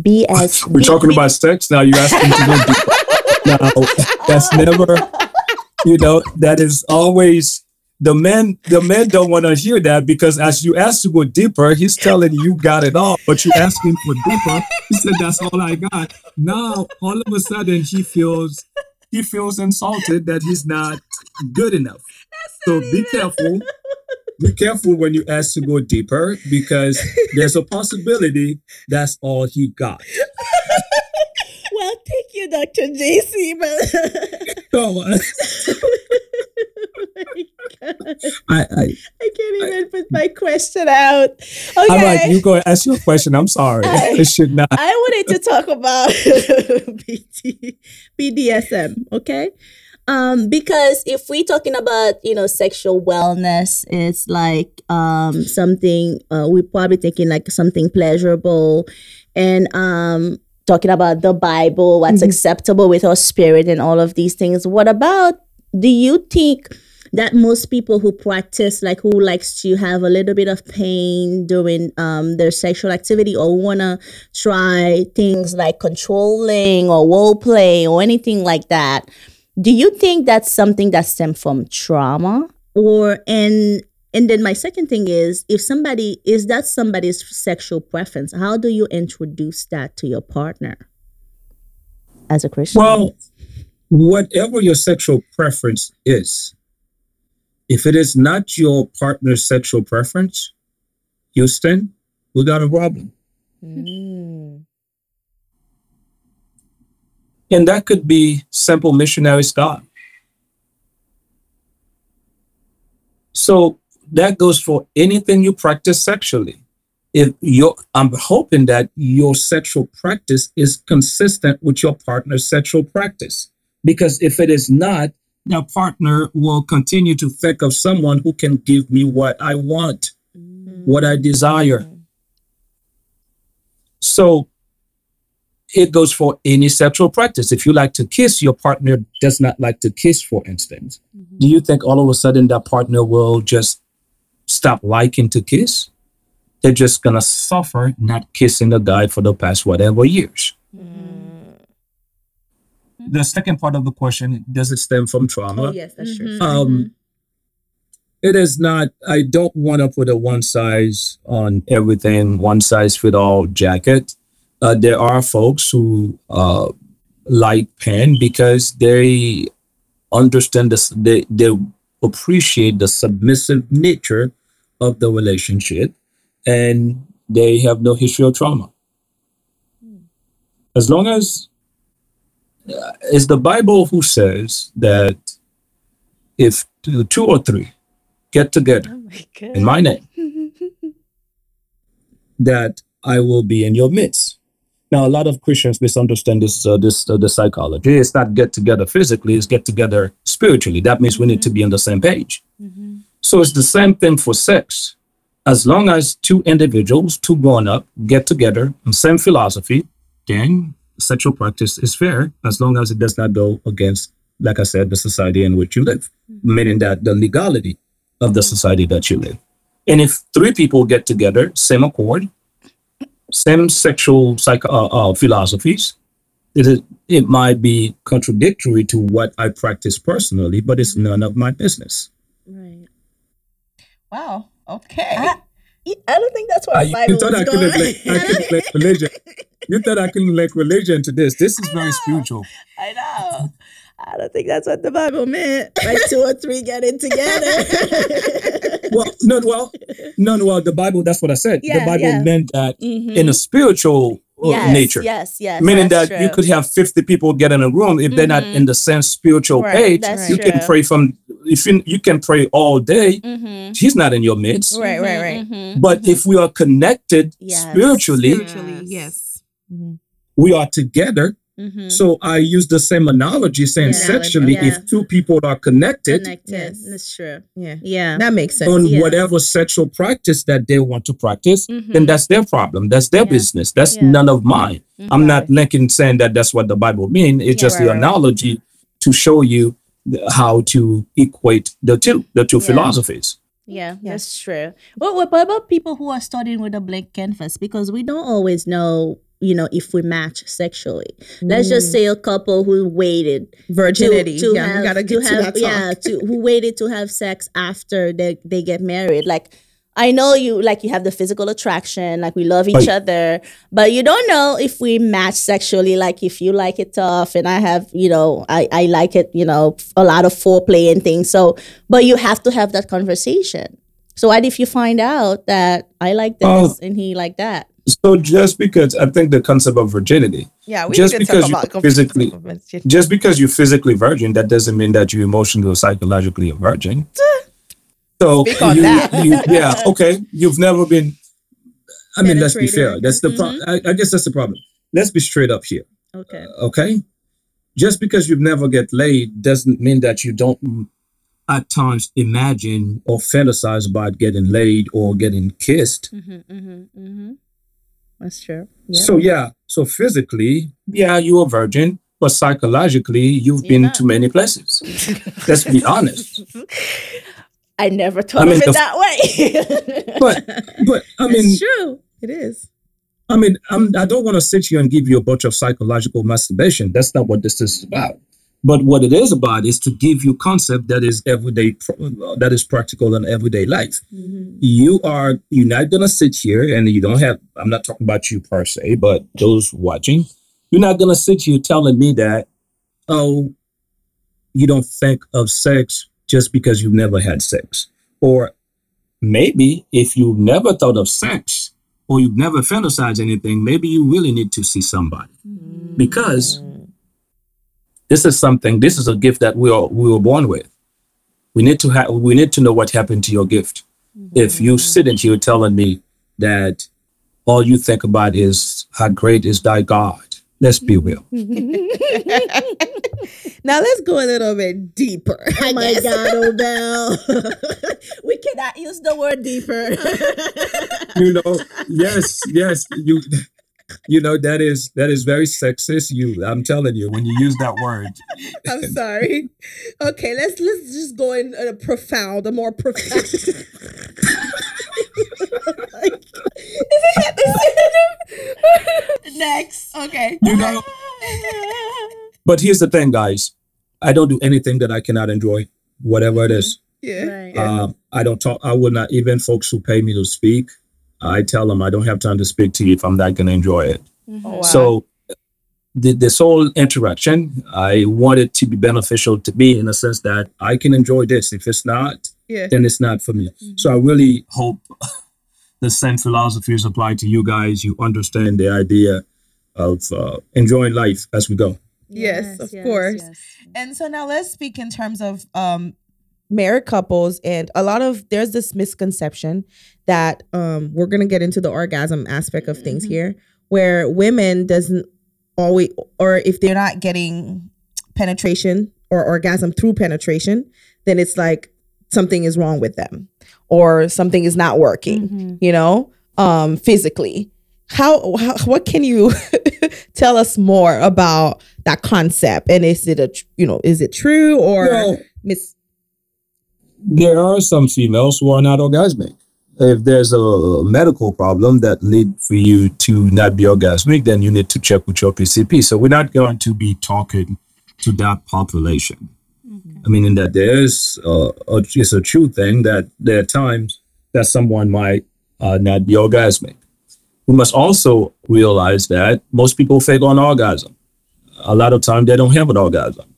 B: Be as
C: We're
B: be-
C: talking
B: be-
C: about sex now. You're asking to go deep. (laughs) now. That's never, you know, that is always the men. The men don't want to hear that because as you ask to go deeper, he's telling you you got it all, but you ask him for deeper. He said that's all I got. Now all of a sudden he feels he feels insulted that he's not good enough. So be careful. (laughs) Be careful when you ask to go deeper because there's a possibility that's all he got.
B: Well, thank you, Dr. JC. But
C: Come on. (laughs)
B: Oh my God.
C: I, I,
B: I can't even put my question out. Okay.
C: I'm like, you go ask your question. I'm sorry. It should not.
B: I wanted to talk about (laughs) BT, BDSM, okay? Um, because if we're talking about you know sexual wellness, it's like um something uh, we're probably thinking like something pleasurable, and um talking about the Bible, what's acceptable with our spirit, and all of these things. What about? Do you think? that most people who practice like who likes to have a little bit of pain during um, their sexual activity or want to try things like controlling or role play or anything like that do you think that's something that stems from trauma or and and then my second thing is if somebody is that somebody's sexual preference how do you introduce that to your partner as a christian
C: Well, whatever your sexual preference is, if it is not your partner's sexual preference, Houston, we got a problem. Hmm. And that could be simple missionary stuff. So that goes for anything you practice sexually. If your I'm hoping that your sexual practice is consistent with your partner's sexual practice. Because if it is not, your partner will continue to think of someone who can give me what I want. Mm-hmm. what I desire. So it goes for any sexual practice. If you like to kiss, your partner does not like to kiss, for instance. Mm-hmm. Do you think all of a sudden that partner will just stop liking to kiss? They're just gonna suffer not kissing the guy for the past whatever years. The second part of the question does it stem from trauma?
A: Oh yes, that's true.
C: Um, it is not. I don't want to put a one size on everything, one size fit all jacket. Uh, there are folks who uh, like pen because they understand this. They they appreciate the submissive nature of the relationship, and they have no history of trauma. As long as uh, it's the Bible who says that if two, two or three get together
B: Oh my
C: in my name, that I will be in your midst. Now, a lot of Christians misunderstand this. Uh, this uh, the psychology. It's not get together physically; it's get together spiritually. That means we need to be on the same page. So it's the same thing for sex. As long as two individuals, two grown up, get together on same philosophy, then sexual practice is fair as long as it does not go against, like I said, the society in which you live, meaning that the legality of the society that you live. And if three people get together, same accord, same sexual psych- uh, uh, philosophies, it, is, it might be contradictory to what I practice personally, but it's none of my business.
B: Right.
A: Wow. Okay.
B: I, I don't think that's what
C: I,
B: the Bible
C: you thought
B: was
C: I couldn't
B: going.
C: link, I couldn't link religion. You thought I couldn't link religion to this. This is very spiritual.
B: I know. I don't think that's what the Bible meant. Like two or three getting together. (laughs)
C: Well, no, well, no, no, well, the Bible. That's what I said. the Bible
B: yeah.
C: meant that
B: Mhm.
C: in a spiritual uh,
B: yes,
C: nature.
B: Yes, yes.
C: meaning
B: that's
C: that you could have 50 people get in a room if they're not
B: Mhm.
C: in the same spiritual
A: Right,
C: page
B: that's
C: you can pray from if you, you can pray all day
B: Mhm.
C: he's not in your midst
A: Right, right, right.
B: Mhm,
C: but
B: mhm.
C: if we are connected
B: Yes.
C: spiritually
A: Spiritually, yes. Mhm.
C: we are together
B: Mhm.
C: so i use the same analogy saying
B: Yeah,
C: sexually
B: yeah.
C: if two people are connected
B: connected.
A: Yes.
B: That's true.
A: Yeah.
B: Yeah.
A: That makes sense.
C: on
B: Yeah.
C: whatever sexual practice that they want to practice then that's their problem that's their
B: Yeah.
C: business that's
B: Yeah.
C: none of mine i'm not linking saying that that's what the bible means it's
B: Yeah,
C: just
A: right,
C: the
A: right.
C: analogy to show you th- how to equate the two the two
B: Yeah.
C: philosophies
B: Yeah,
A: Yeah.
B: that's true. What, what about people who are studying with a blank canvas? Because we don't always know, you know, if we match sexually. Let's just mm. say a couple who waited
A: Virginity.
B: to
A: yeah,
B: have,
A: we gotta get to,
B: have
A: that talk.
B: yeah, to who waited to have sex after they, they get married. Like I know you like you have the physical attraction, like we love each
C: Right.
B: other, but you don't know if we match sexually. Like if you like it tough and I have, you know, I, I like it, you know, a lot of foreplay and things. So but you have to have that conversation. So what if you find out that I like this
C: Oh.
B: and he like that?
C: so just because i think the concept of virginity
A: Yeah, we
C: Just because
A: talk
C: you physically- just because you're physically virgin that doesn't mean that you're emotionally or psychologically a virgin so
A: Speak on
C: you-
A: that.
C: you- yeah (laughs) okay. You've never been i mean let's be fair. That's the problem I, I guess that's the problem. Let's be straight up here.
B: Okay.
C: okay? Just because you've never get laid doesn't mean that you don't at times imagine or fantasize about getting laid or getting kissed.
B: Mm-hmm, mm-hmm, mm-hmm. That's true.
C: so yeah so physically yeah you're a virgin but psychologically you've
B: You're
C: been to many places. Let's be honest (laughs)
B: I never thought
C: I mean,
B: of it
C: the-
B: that way. (laughs)
C: but but i mean
B: it's true.
A: It is.
C: I mean, I'm, I don't want to sit here and give you a bunch of psychological masturbation. That's not what this is about. But what it is about is to give you concept that is everyday, that is practical in everyday life. Mm-hmm. You are you're not gonna sit here and you don't have. I'm not talking about you per se, but those watching, you're not gonna sit here telling me that, oh, you don't think of sex just because you've never had sex, or maybe if you've never thought of sex or you've never fantasized anything, maybe you really need to see somebody mm. because this is something. This is a gift that we are we were born with. We need to have. We need to know what happened to your gift. If you mm. sit sitting here telling me that all you think about is how great is thy God, Let's be real. (laughs)
A: now let's go a little bit deeper.
B: Oh my
A: guess.
B: God, Obel. (laughs) we cannot use the word deeper. (laughs)
C: You know, yes, yes, you you know that is that is very sexist. You I'm telling you, when you use that word,
A: I'm sorry. Okay, let's let's just go in a profound, a more profound. (laughs) (laughs) Next, okay.
C: you know. But here's the thing, guys. I don't do anything that I cannot enjoy, whatever it is. Mm-hmm.
A: Yeah.
B: right.
C: Um, I don't talk. I will not even folks who pay me to speak. I tell them I don't have time to speak to you if I'm not going to enjoy it.
A: Oh, wow.
C: So the, this whole interaction, I want it to be beneficial to me in the sense that I can enjoy this. If it's not,
A: yeah.
C: then it's not for me. So I really hope the same philosophy is applied to you guys. You understand the idea of uh, enjoying life as we go.
A: Yes, of course. And so now let's speak in terms of um married couples and a lot of there's this misconception that um we're going to get into the orgasm aspect of things
B: Mhm.
A: here where women doesn't always or if they're not getting penetration or orgasm through penetration then it's like something is wrong with them or something is not working
B: Mhm.
A: you know um physically how, how what can you (laughs) tell us more about that concept and is it a you know is it true or
C: Well,
A: miss
C: there are some females who are not orgasmic. If there's a medical problem that lead for you to not be orgasmic, then you need to check with your PCP. So we're not going to be talking to that population. I mean, in that there's uh, a, it's a true thing that there are times that someone might uh, not be orgasmic. We must also realize that most people fake on orgasm. A lot of time they don't have an orgasm.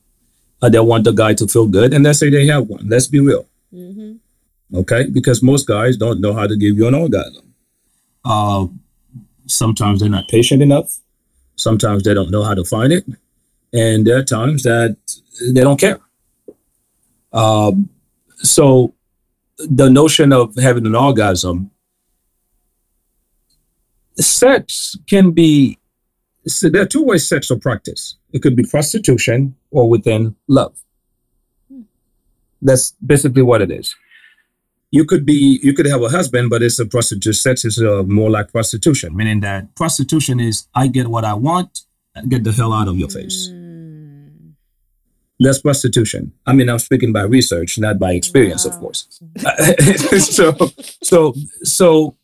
C: Uh, they want the guy to feel good, and they say they have one. Let's be real okay? Because most guys don't know how to give you an orgasm. Uh, sometimes they're not patient enough. Sometimes they don't know how to find it, and there are times that they don't care. Um, so, the notion of having an orgasm, sex can be. So there are two ways sex are practiced. It could be prostitution or within love. That's basically what it is you could be you could have a husband but it's a prostitute sex is uh, more like prostitution meaning that prostitution is i get what i want get the hell out of your face that's prostitution. I mean i'm speaking by research not by experience of course. (laughs) So so so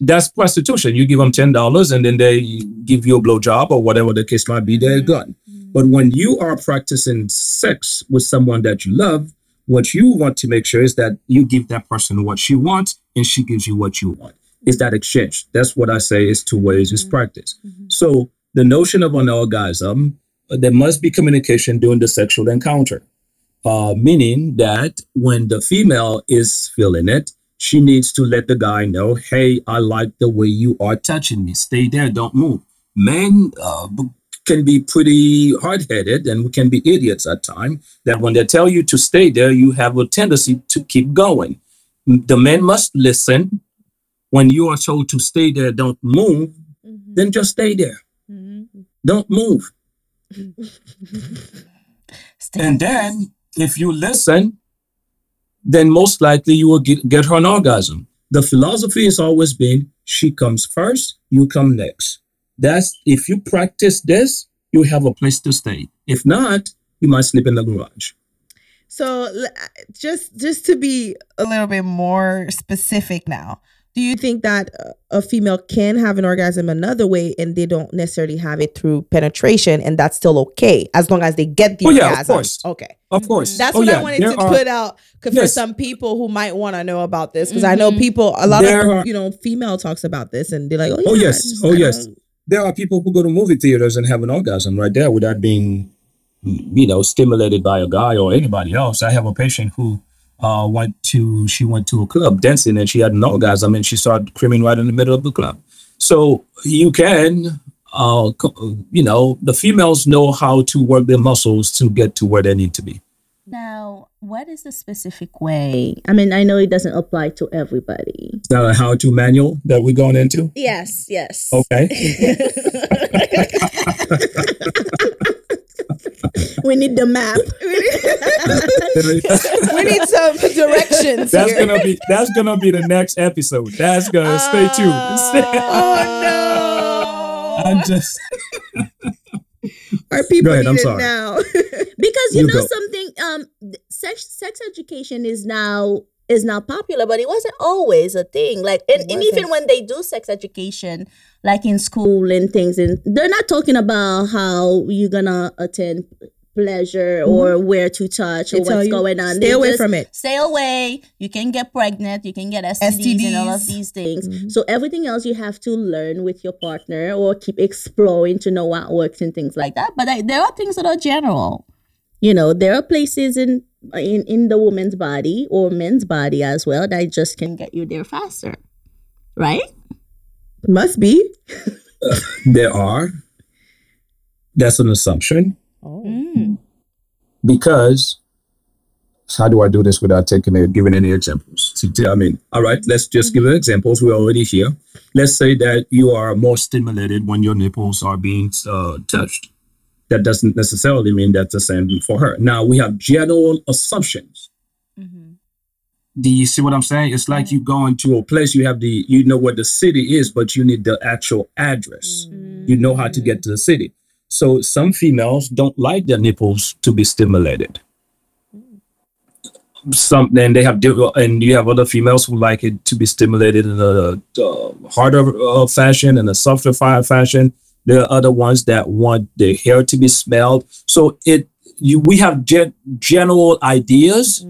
C: that's prostitution. You give them ten dollars and then they give you a blowjob or whatever the case might be they're mm-hmm. gone. Mm-hmm. But when you are practicing sex with someone that you love what you want to make sure is that you give that person what she wants and she gives you what you want. Is that exchange? That's what I say is two ways is mm-hmm. practice. So the notion of an orgasm, there must be communication during the sexual encounter. Uh, meaning that when the female is feeling it, she needs to let the guy know, hey, I like the way you are touching me. Stay there, don't move. Men uh, can be pretty hard-headed and we can be idiots at times that when they tell you to stay there you have a tendency to keep going the men must listen when you are told to stay there don't move then just stay there don't move (laughs) and then if you listen then most likely you will get, get her an orgasm the philosophy has always been she comes first you come next that's if you practice this, you have a place to stay. If not, you might sleep in the garage.
A: So just just to be a little bit more specific now, do you think that uh, a female can have an orgasm another way and they don't necessarily have it through penetration and that's still okay as long as they get the
C: Oh, yeah, of
A: orgasm?
C: course.
A: Okay.
C: Of course.
A: That's
C: Oh,
A: what I wanted
C: there
A: to
C: are-
A: put out 'cause for some people who might want to know about this because I know people a lot
C: There
A: of
C: are-
A: you know female talks about this and they're like, oh, yeah,
C: Oh, yes.
A: just-
C: Oh, yes. There are people who go to movie theaters and have an orgasm right there without being, you know, stimulated by a guy or anybody else. I have a patient who uh, went to she went to a club dancing and she had an orgasm and she started screaming right in the middle of the club. So you can, uh, you know, the females know how to work their muscles to get to where they need to be.
B: Now, what is the specific way? I mean, I know it doesn't apply to everybody.
C: Is that a how to manual that we're going into?
B: Yes, yes.
C: Okay. (laughs) (laughs) (laughs)
B: we need the map. (laughs) (laughs)
A: we need some directions
C: That's
A: here.
C: gonna be that's gonna be the next episode. That's gonna stay tuned.
A: oh no!
C: I'm just
A: Our people
C: Go ahead,
A: need
C: I'm
A: it
C: sorry.
A: now.
B: because you,
C: You
B: know
C: go.
B: something um sex sex education is now is now popular but it wasn't always a thing. Like and, and even when they do sex education like in school and things and they're not talking about how you're gonna attend pleasure or where to touch or
A: Mm-hmm. Tell
B: what's going on.
A: stay
B: They
A: away from it.
B: stay away. You can get pregnant you can get STDs, and all of these things.
A: Mm-hmm.
B: so everything else you have to learn with your partner or keep exploring to know what works and things like that. But there are things that are general you know there are places in in in the woman's body or men's body as well that just can get you there faster right
A: Must be. (laughs)
C: there are. That's an assumption
B: Mm.
C: because how do I do this without taking it, giving any examples? See, I mean, all right, let's just give examples. We're already here. Let's say that you are more stimulated when your nipples are being uh, touched. That doesn't necessarily mean that's the same for her. Now we have general assumptions. Do you see what I'm saying? It's like you go into a place, you have the, you know what the city is, but you need the actual address. You know how to get to the city. So some females don't like their nipples to be stimulated. Some then they have di- and you have other females who like it to be stimulated in a uh, harder uh, fashion and a softer fi- fashion. There are other ones that want their hair to be smelled. So it you we have gen- general ideas,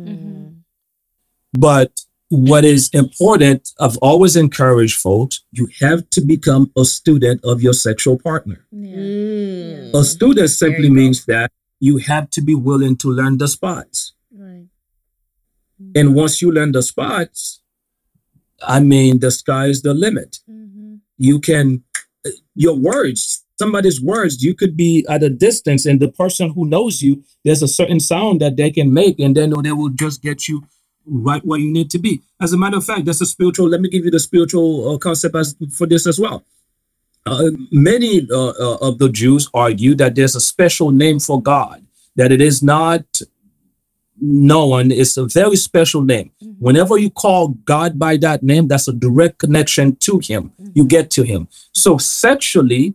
C: but what is important, I've always encouraged folks, you have to become a student of your sexual partner.
A: Mm.
C: A student simply
A: you go.
C: means that you have to be willing to learn the spots.
B: right
C: And once you learn the spots, I mean, the sky is the limit. You can, your words, somebody's words, you could be at a distance, and the person who knows you, there's a certain sound that they can make, and then they will just get you right where you need to be. As a matter of fact, that's a spiritual, let me give you the spiritual uh, concept as, for this as well. Uh, many uh, uh, of the Jews argue that there's a special name for God, that it is not known, it's a very special name. Mm-hmm. Whenever you call God by that name, that's a direct connection to Him. Mm-hmm. You get to Him. So, sexually,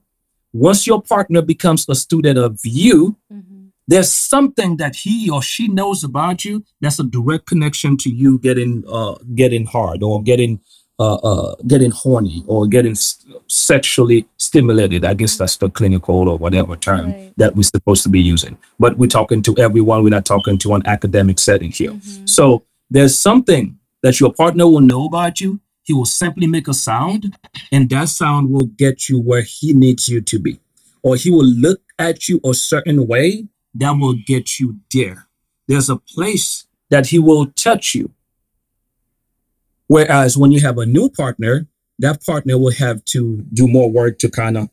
C: once your partner becomes a student of you, mm-hmm. there's something that he or she knows about you that's a direct connection to you getting uh getting hard or getting uh, uh getting horny or getting s- sexually stimulated i guess that's the clinical or whatever term that we're supposed to be using. But we're talking to everyone. We're not talking to an academic setting here. So there's something that your partner will know about you. He will simply make a sound and that sound will get you where he needs you to be. Or he will look at you a certain way that will get you there. There's a place that he will touch you. Whereas when you have a new partner, that partner will have to do more work to kind of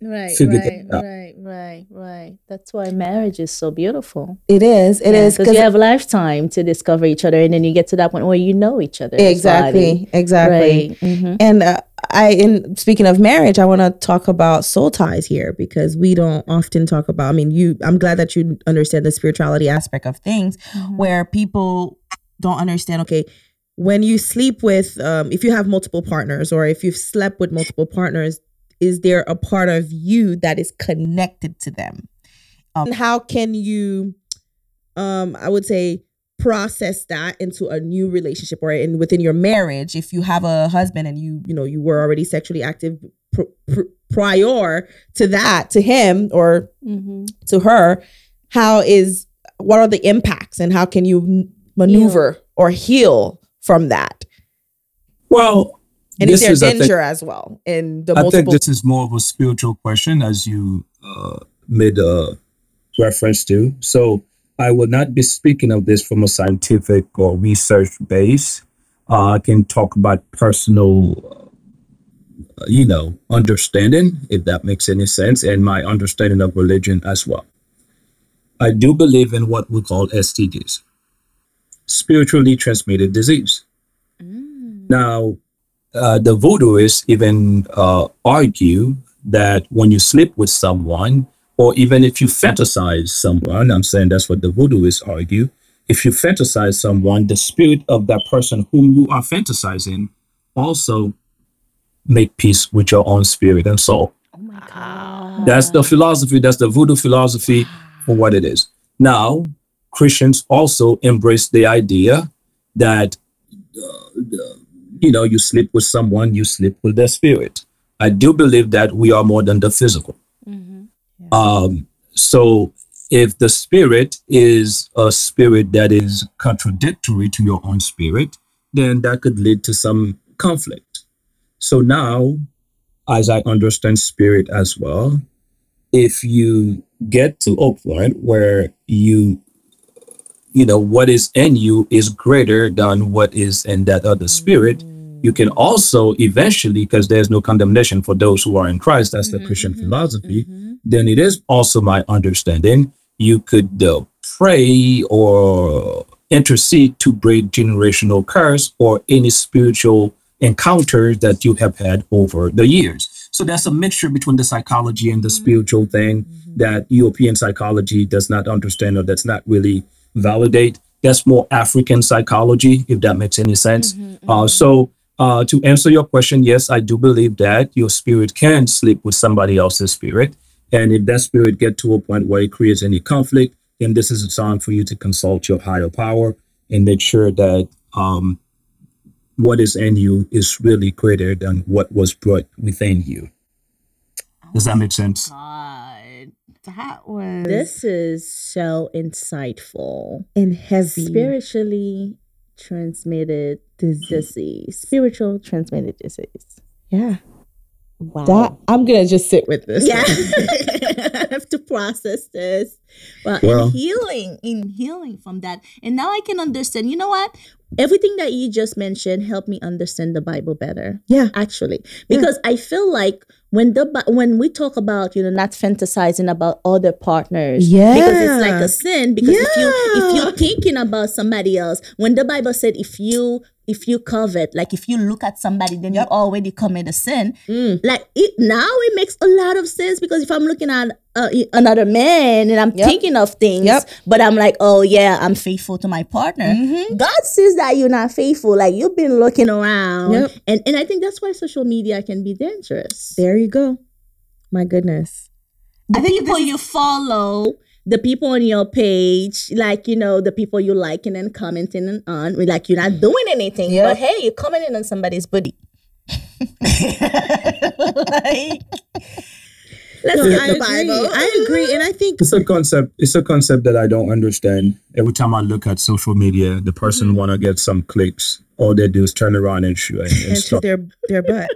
B: right right
C: that out.
B: right right right that's why marriage is so beautiful
A: It is. It is
B: because you have lifetime to discover each other and then you get to that point where you know each other
A: exactly, exactly.
B: right Mhm.
A: And uh, I, in speaking of marriage, I want to talk about soul ties here because we don't often talk about. I mean, you. I'm glad that you understand the spirituality aspect of things, where people don't understand. Okay, when you sleep with, um, if you have multiple partners, or if you've slept with multiple partners, is there a part of you that is connected to them? Um, and how can you, um, I would say, process that into a new relationship or in within your marriage if you have a husband and you you know you were already sexually active pr- pr- prior to that to him or
B: Mhm.
A: to her how is what are the impacts and how can you maneuver or heal from that
C: well.
A: and
C: this
A: is
C: is,
A: there
C: I think,
A: danger as well in the
C: I think this is more of a spiritual question, as you uh, made a reference to. So I will not be speaking of this from a scientific or research base. Uh, I can talk about personal, uh, you know, understanding, if that makes any sense, and my understanding of religion as well. I do believe in what we call STDs. Spiritually transmitted disease. Now, uh, the voodooists even uh, argue that when you sleep with someone, or even if you fantasize someone, I'm saying that's what the voodooists argue. If you fantasize someone, the spirit of that person whom you are fantasizing also make peace with your own spirit and soul.
B: Oh my god.
C: That's the philosophy. That's the voodoo philosophy for what it is. Now, Christians also embrace the idea that, uh, you know, you sleep with someone, you sleep with their spirit. I do believe that we are more than the physical. Um, so, if the spirit is a spirit that is contradictory to your own spirit, then that could lead to some conflict. So now, as I understand spirit as well, if you get to a point where you you know what is in you is greater than what is in that other spirit. You can also eventually because there's no condemnation for those who are in christ that's the mm-hmm, christian mm-hmm, philosophy mm-hmm. then it is also my understanding you could uh, pray or intercede to break generational curse or any spiritual encounters that you have had over the years. So that's a mixture between the psychology and the spiritual thing that European psychology does not understand or that's not really validate. That's more African psychology, if that makes any sense. Uh, so, uh, to answer your question, yes, I do believe that your spirit can sleep with somebody else's spirit, and if that spirit get to a point where it creates any conflict, then this is a time for you to consult your higher power and make sure that um, what is in you is really greater than what was brought within you. Does that make sense?
B: God.
A: That was
B: This is so insightful.
A: and heavy.
B: Spiritually transmitted disease. Spiritual transmitted disease.
A: Yeah.
B: Wow.
A: That I'm gonna just sit with this.
B: yeah. (laughs) (laughs) I have to process this. But
C: Well-
B: in healing, in healing from that. And now I can understand. You know what? Everything that you just mentioned helped me understand the Bible better.
A: Yeah.
B: Actually. Because I feel like when the when we talk about, you know, not fantasizing about other partners. yeah, Because it's like a sin. Because if you if you're thinking about somebody else, when the Bible said if you if you covet, like if you look at somebody, then
A: Yep.
B: you already commit a sin
A: Mm.
B: like it now it makes a lot of sense because if i'm looking at uh, another man and i'm
A: Yep.
B: thinking of things
A: Yep.
B: but i'm like oh yeah i'm faithful to my partner
A: Mhm.
B: god sees that you're not faithful like you've been looking around
A: Yep.
B: and and i think that's why social media can be dangerous
A: There you go. My goodness.
B: the
A: I think
B: people you follow the people on your page like you know the people you liking and commenting and on like you're not mm. doing anything
A: Yep.
B: but hey you're commenting on somebody's booty (laughs) like, let's
A: No,
B: get
A: I
B: the
A: agree.
B: bible
A: I agree, and I think
C: It's a concept. It's a concept that I don't understand. Every time I look at social media, the person want to get some clicks. All they do is turn around and shoot and, and
A: and
C: stuff.
A: their their butt.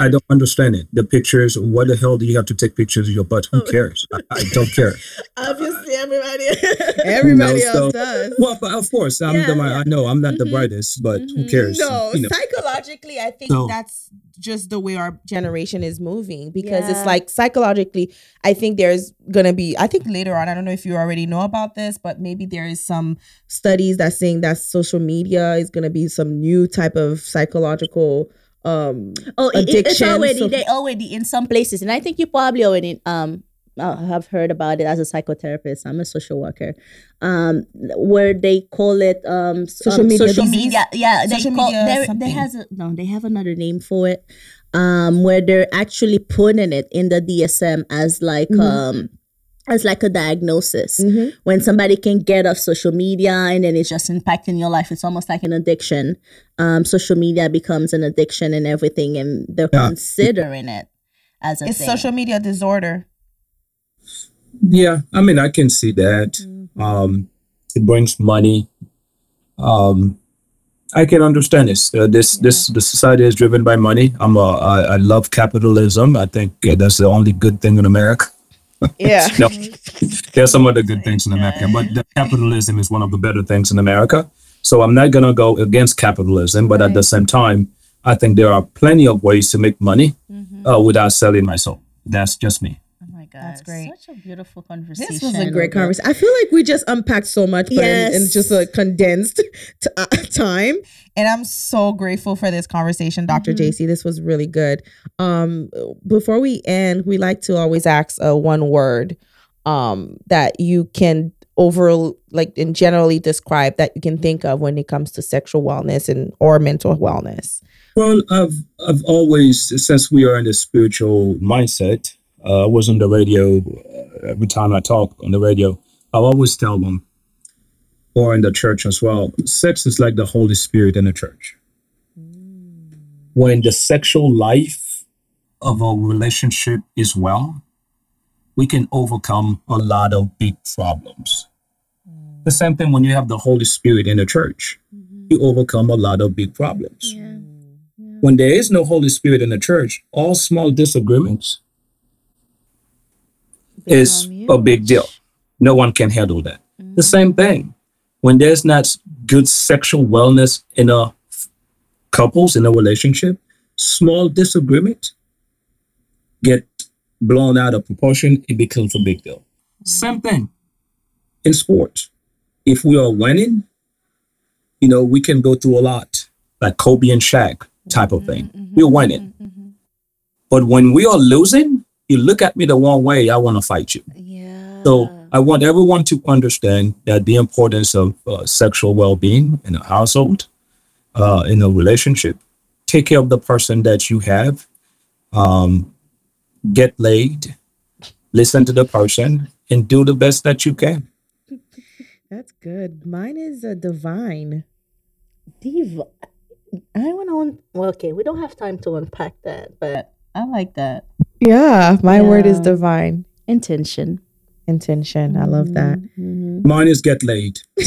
C: I don't understand it. The pictures. What the hell do you have to take pictures of your butt? Who cares? I, I don't care.
B: obviously everybody (laughs)
A: Everybody
C: No, so-
A: else does.
C: Well, but of course, I'm
B: Yeah,
C: the.
B: yeah.
C: I know I'm not the
B: Mhm.
C: brightest, but who
B: Mhm.
C: cares?
A: No,
C: You know.
A: psychologically, I think
C: So-
A: that's just the way our generation is moving because it's like psychologically, I think there's gonna be. I think later on, I don't know if you already know about this, but maybe there is some studies that saying that social media is gonna be some new type of psychological. Um,
B: oh it- it- it's
A: Addiction,
B: already
A: so-
B: they already in some places and i think you probably already um have heard about it as a psychotherapist i'm a social worker um where they call it um
A: Social
B: um,
A: media
B: social
A: disease?
B: media yeah they
A: Social
B: call
A: media
B: there,
A: something.
B: they has a no they have another name for it um where they're actually putting it in the dsm as like
A: Mhm.
B: um as like a diagnosis
A: mhm.
B: when somebody can get off social media and then it's just impacting your life it's almost like an addiction um social media becomes an addiction and everything and they're
C: Yeah.
B: considering it as a
A: It's
B: thing.
A: social media disorder.
C: Yeah, I mean, I can see that.
B: Mm-hmm.
C: Um, it brings money. Um, I can understand this. Uh, this this the society is driven by money. I'm a, I, I love capitalism. I think that's the only good thing in America. (laughs)
A: Yeah.
C: No, there's some other good things in America, but the capitalism is one of the better things in America. So I'm not gonna go against capitalism, but at the same time, I think there are plenty of ways to make money
B: Mm-hmm.
C: uh, without selling my soul. That's just me.
B: My God.
A: That's great.
B: Such a beautiful conversation.
A: This was a great conversation. I feel like we just unpacked so much, but in, in just a condensed (laughs) t- uh, time. And I'm so grateful for this conversation, doctor
B: Mhm.
A: JC. This was really good. Um, before we end, we like to always ask uh, one word um, that you can over like and generally describe that you can think of when it comes to sexual wellness and or mental wellness.
C: Well, I've I've always since we are in a spiritual mindset. Uh, I was on the radio uh, every time I talk on the radio. I always tell them, or in the church as well. Sex is like the Holy Spirit in the church. When the sexual life of a relationship is well, we can overcome a lot of big problems. The same thing when you have the Holy Spirit in the church, you overcome a lot of big problems
B: Yeah.
C: when there is no Holy Spirit in the church, all small disagreements is a big deal. No one can handle that. The mm. same thing when there's not good sexual wellness in a f- couples in a relationship, small disagreement get blown out of proportion. It becomes a big deal. Mm. Same thing in sports. If we are winning, you know, we can go through a lot, like Kobe and Shaq type of thing. Mm-hmm, We're mm-hmm, winning. Mm-hmm. But when we are losing, you look at me the wrong way, I want to fight you.
B: Yeah.
C: So I want everyone to understand that the importance of uh, sexual well-being in a household, uh, in a relationship. Take care of the person that you have. Um, get laid. Listen to the person and do the best that you can. (laughs)
A: That's good. Mine is a divine.
B: Diva. I want to. Un- well, okay, we don't have time to unpack that, but I like that
A: Yeah, my word is divine.
B: intention.
A: Intention. I love that.
B: Mhm.
C: Mine is get laid. (laughs)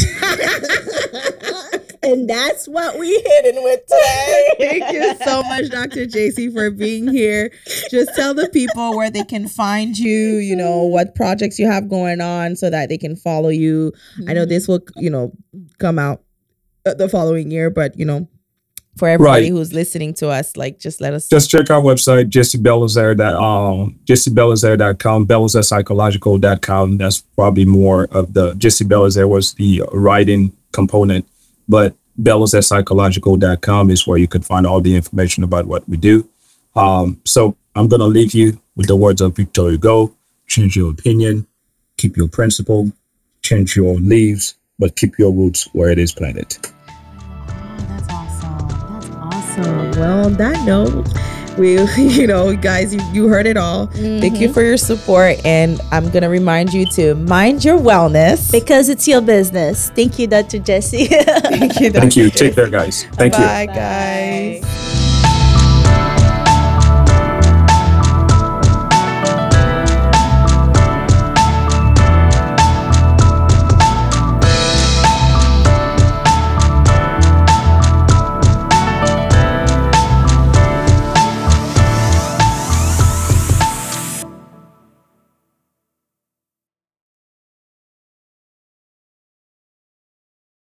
B: And that's what we hitting with today. (laughs)
A: Thank you so much, Dr. JC, for being here. Just tell the people where they can find you, you know, what projects you have going on so that they can follow you. I know this will, you know, come out uh, the following year, but, you know, for everybody
C: Right.
A: who's listening to us, like, just let us.
C: Just check our website, jessebelizaire.com, um, jessebelizaire.com, belizairepsychological.com. That's probably more of the Jesse Belizaire was the writing component, but belizairepsychological.com is where you could find all the information about what we do. Um, so I'm going to leave you with the words of Victor Hugo change your opinion, keep your principle, change your leaves, but keep your roots where it is planted.
B: That's awesome.
A: Well, on that note, we, (laughs) you know, guys, you, you heard it all. Thank you mm-hmm. for your support. And I'm going to remind you to mind your wellness.
B: Because it's your business. Thank you, Dr. Jesse. (laughs)
A: Thank you.
C: Thank you. Take care, guys. Thank you.
A: Bye, guys.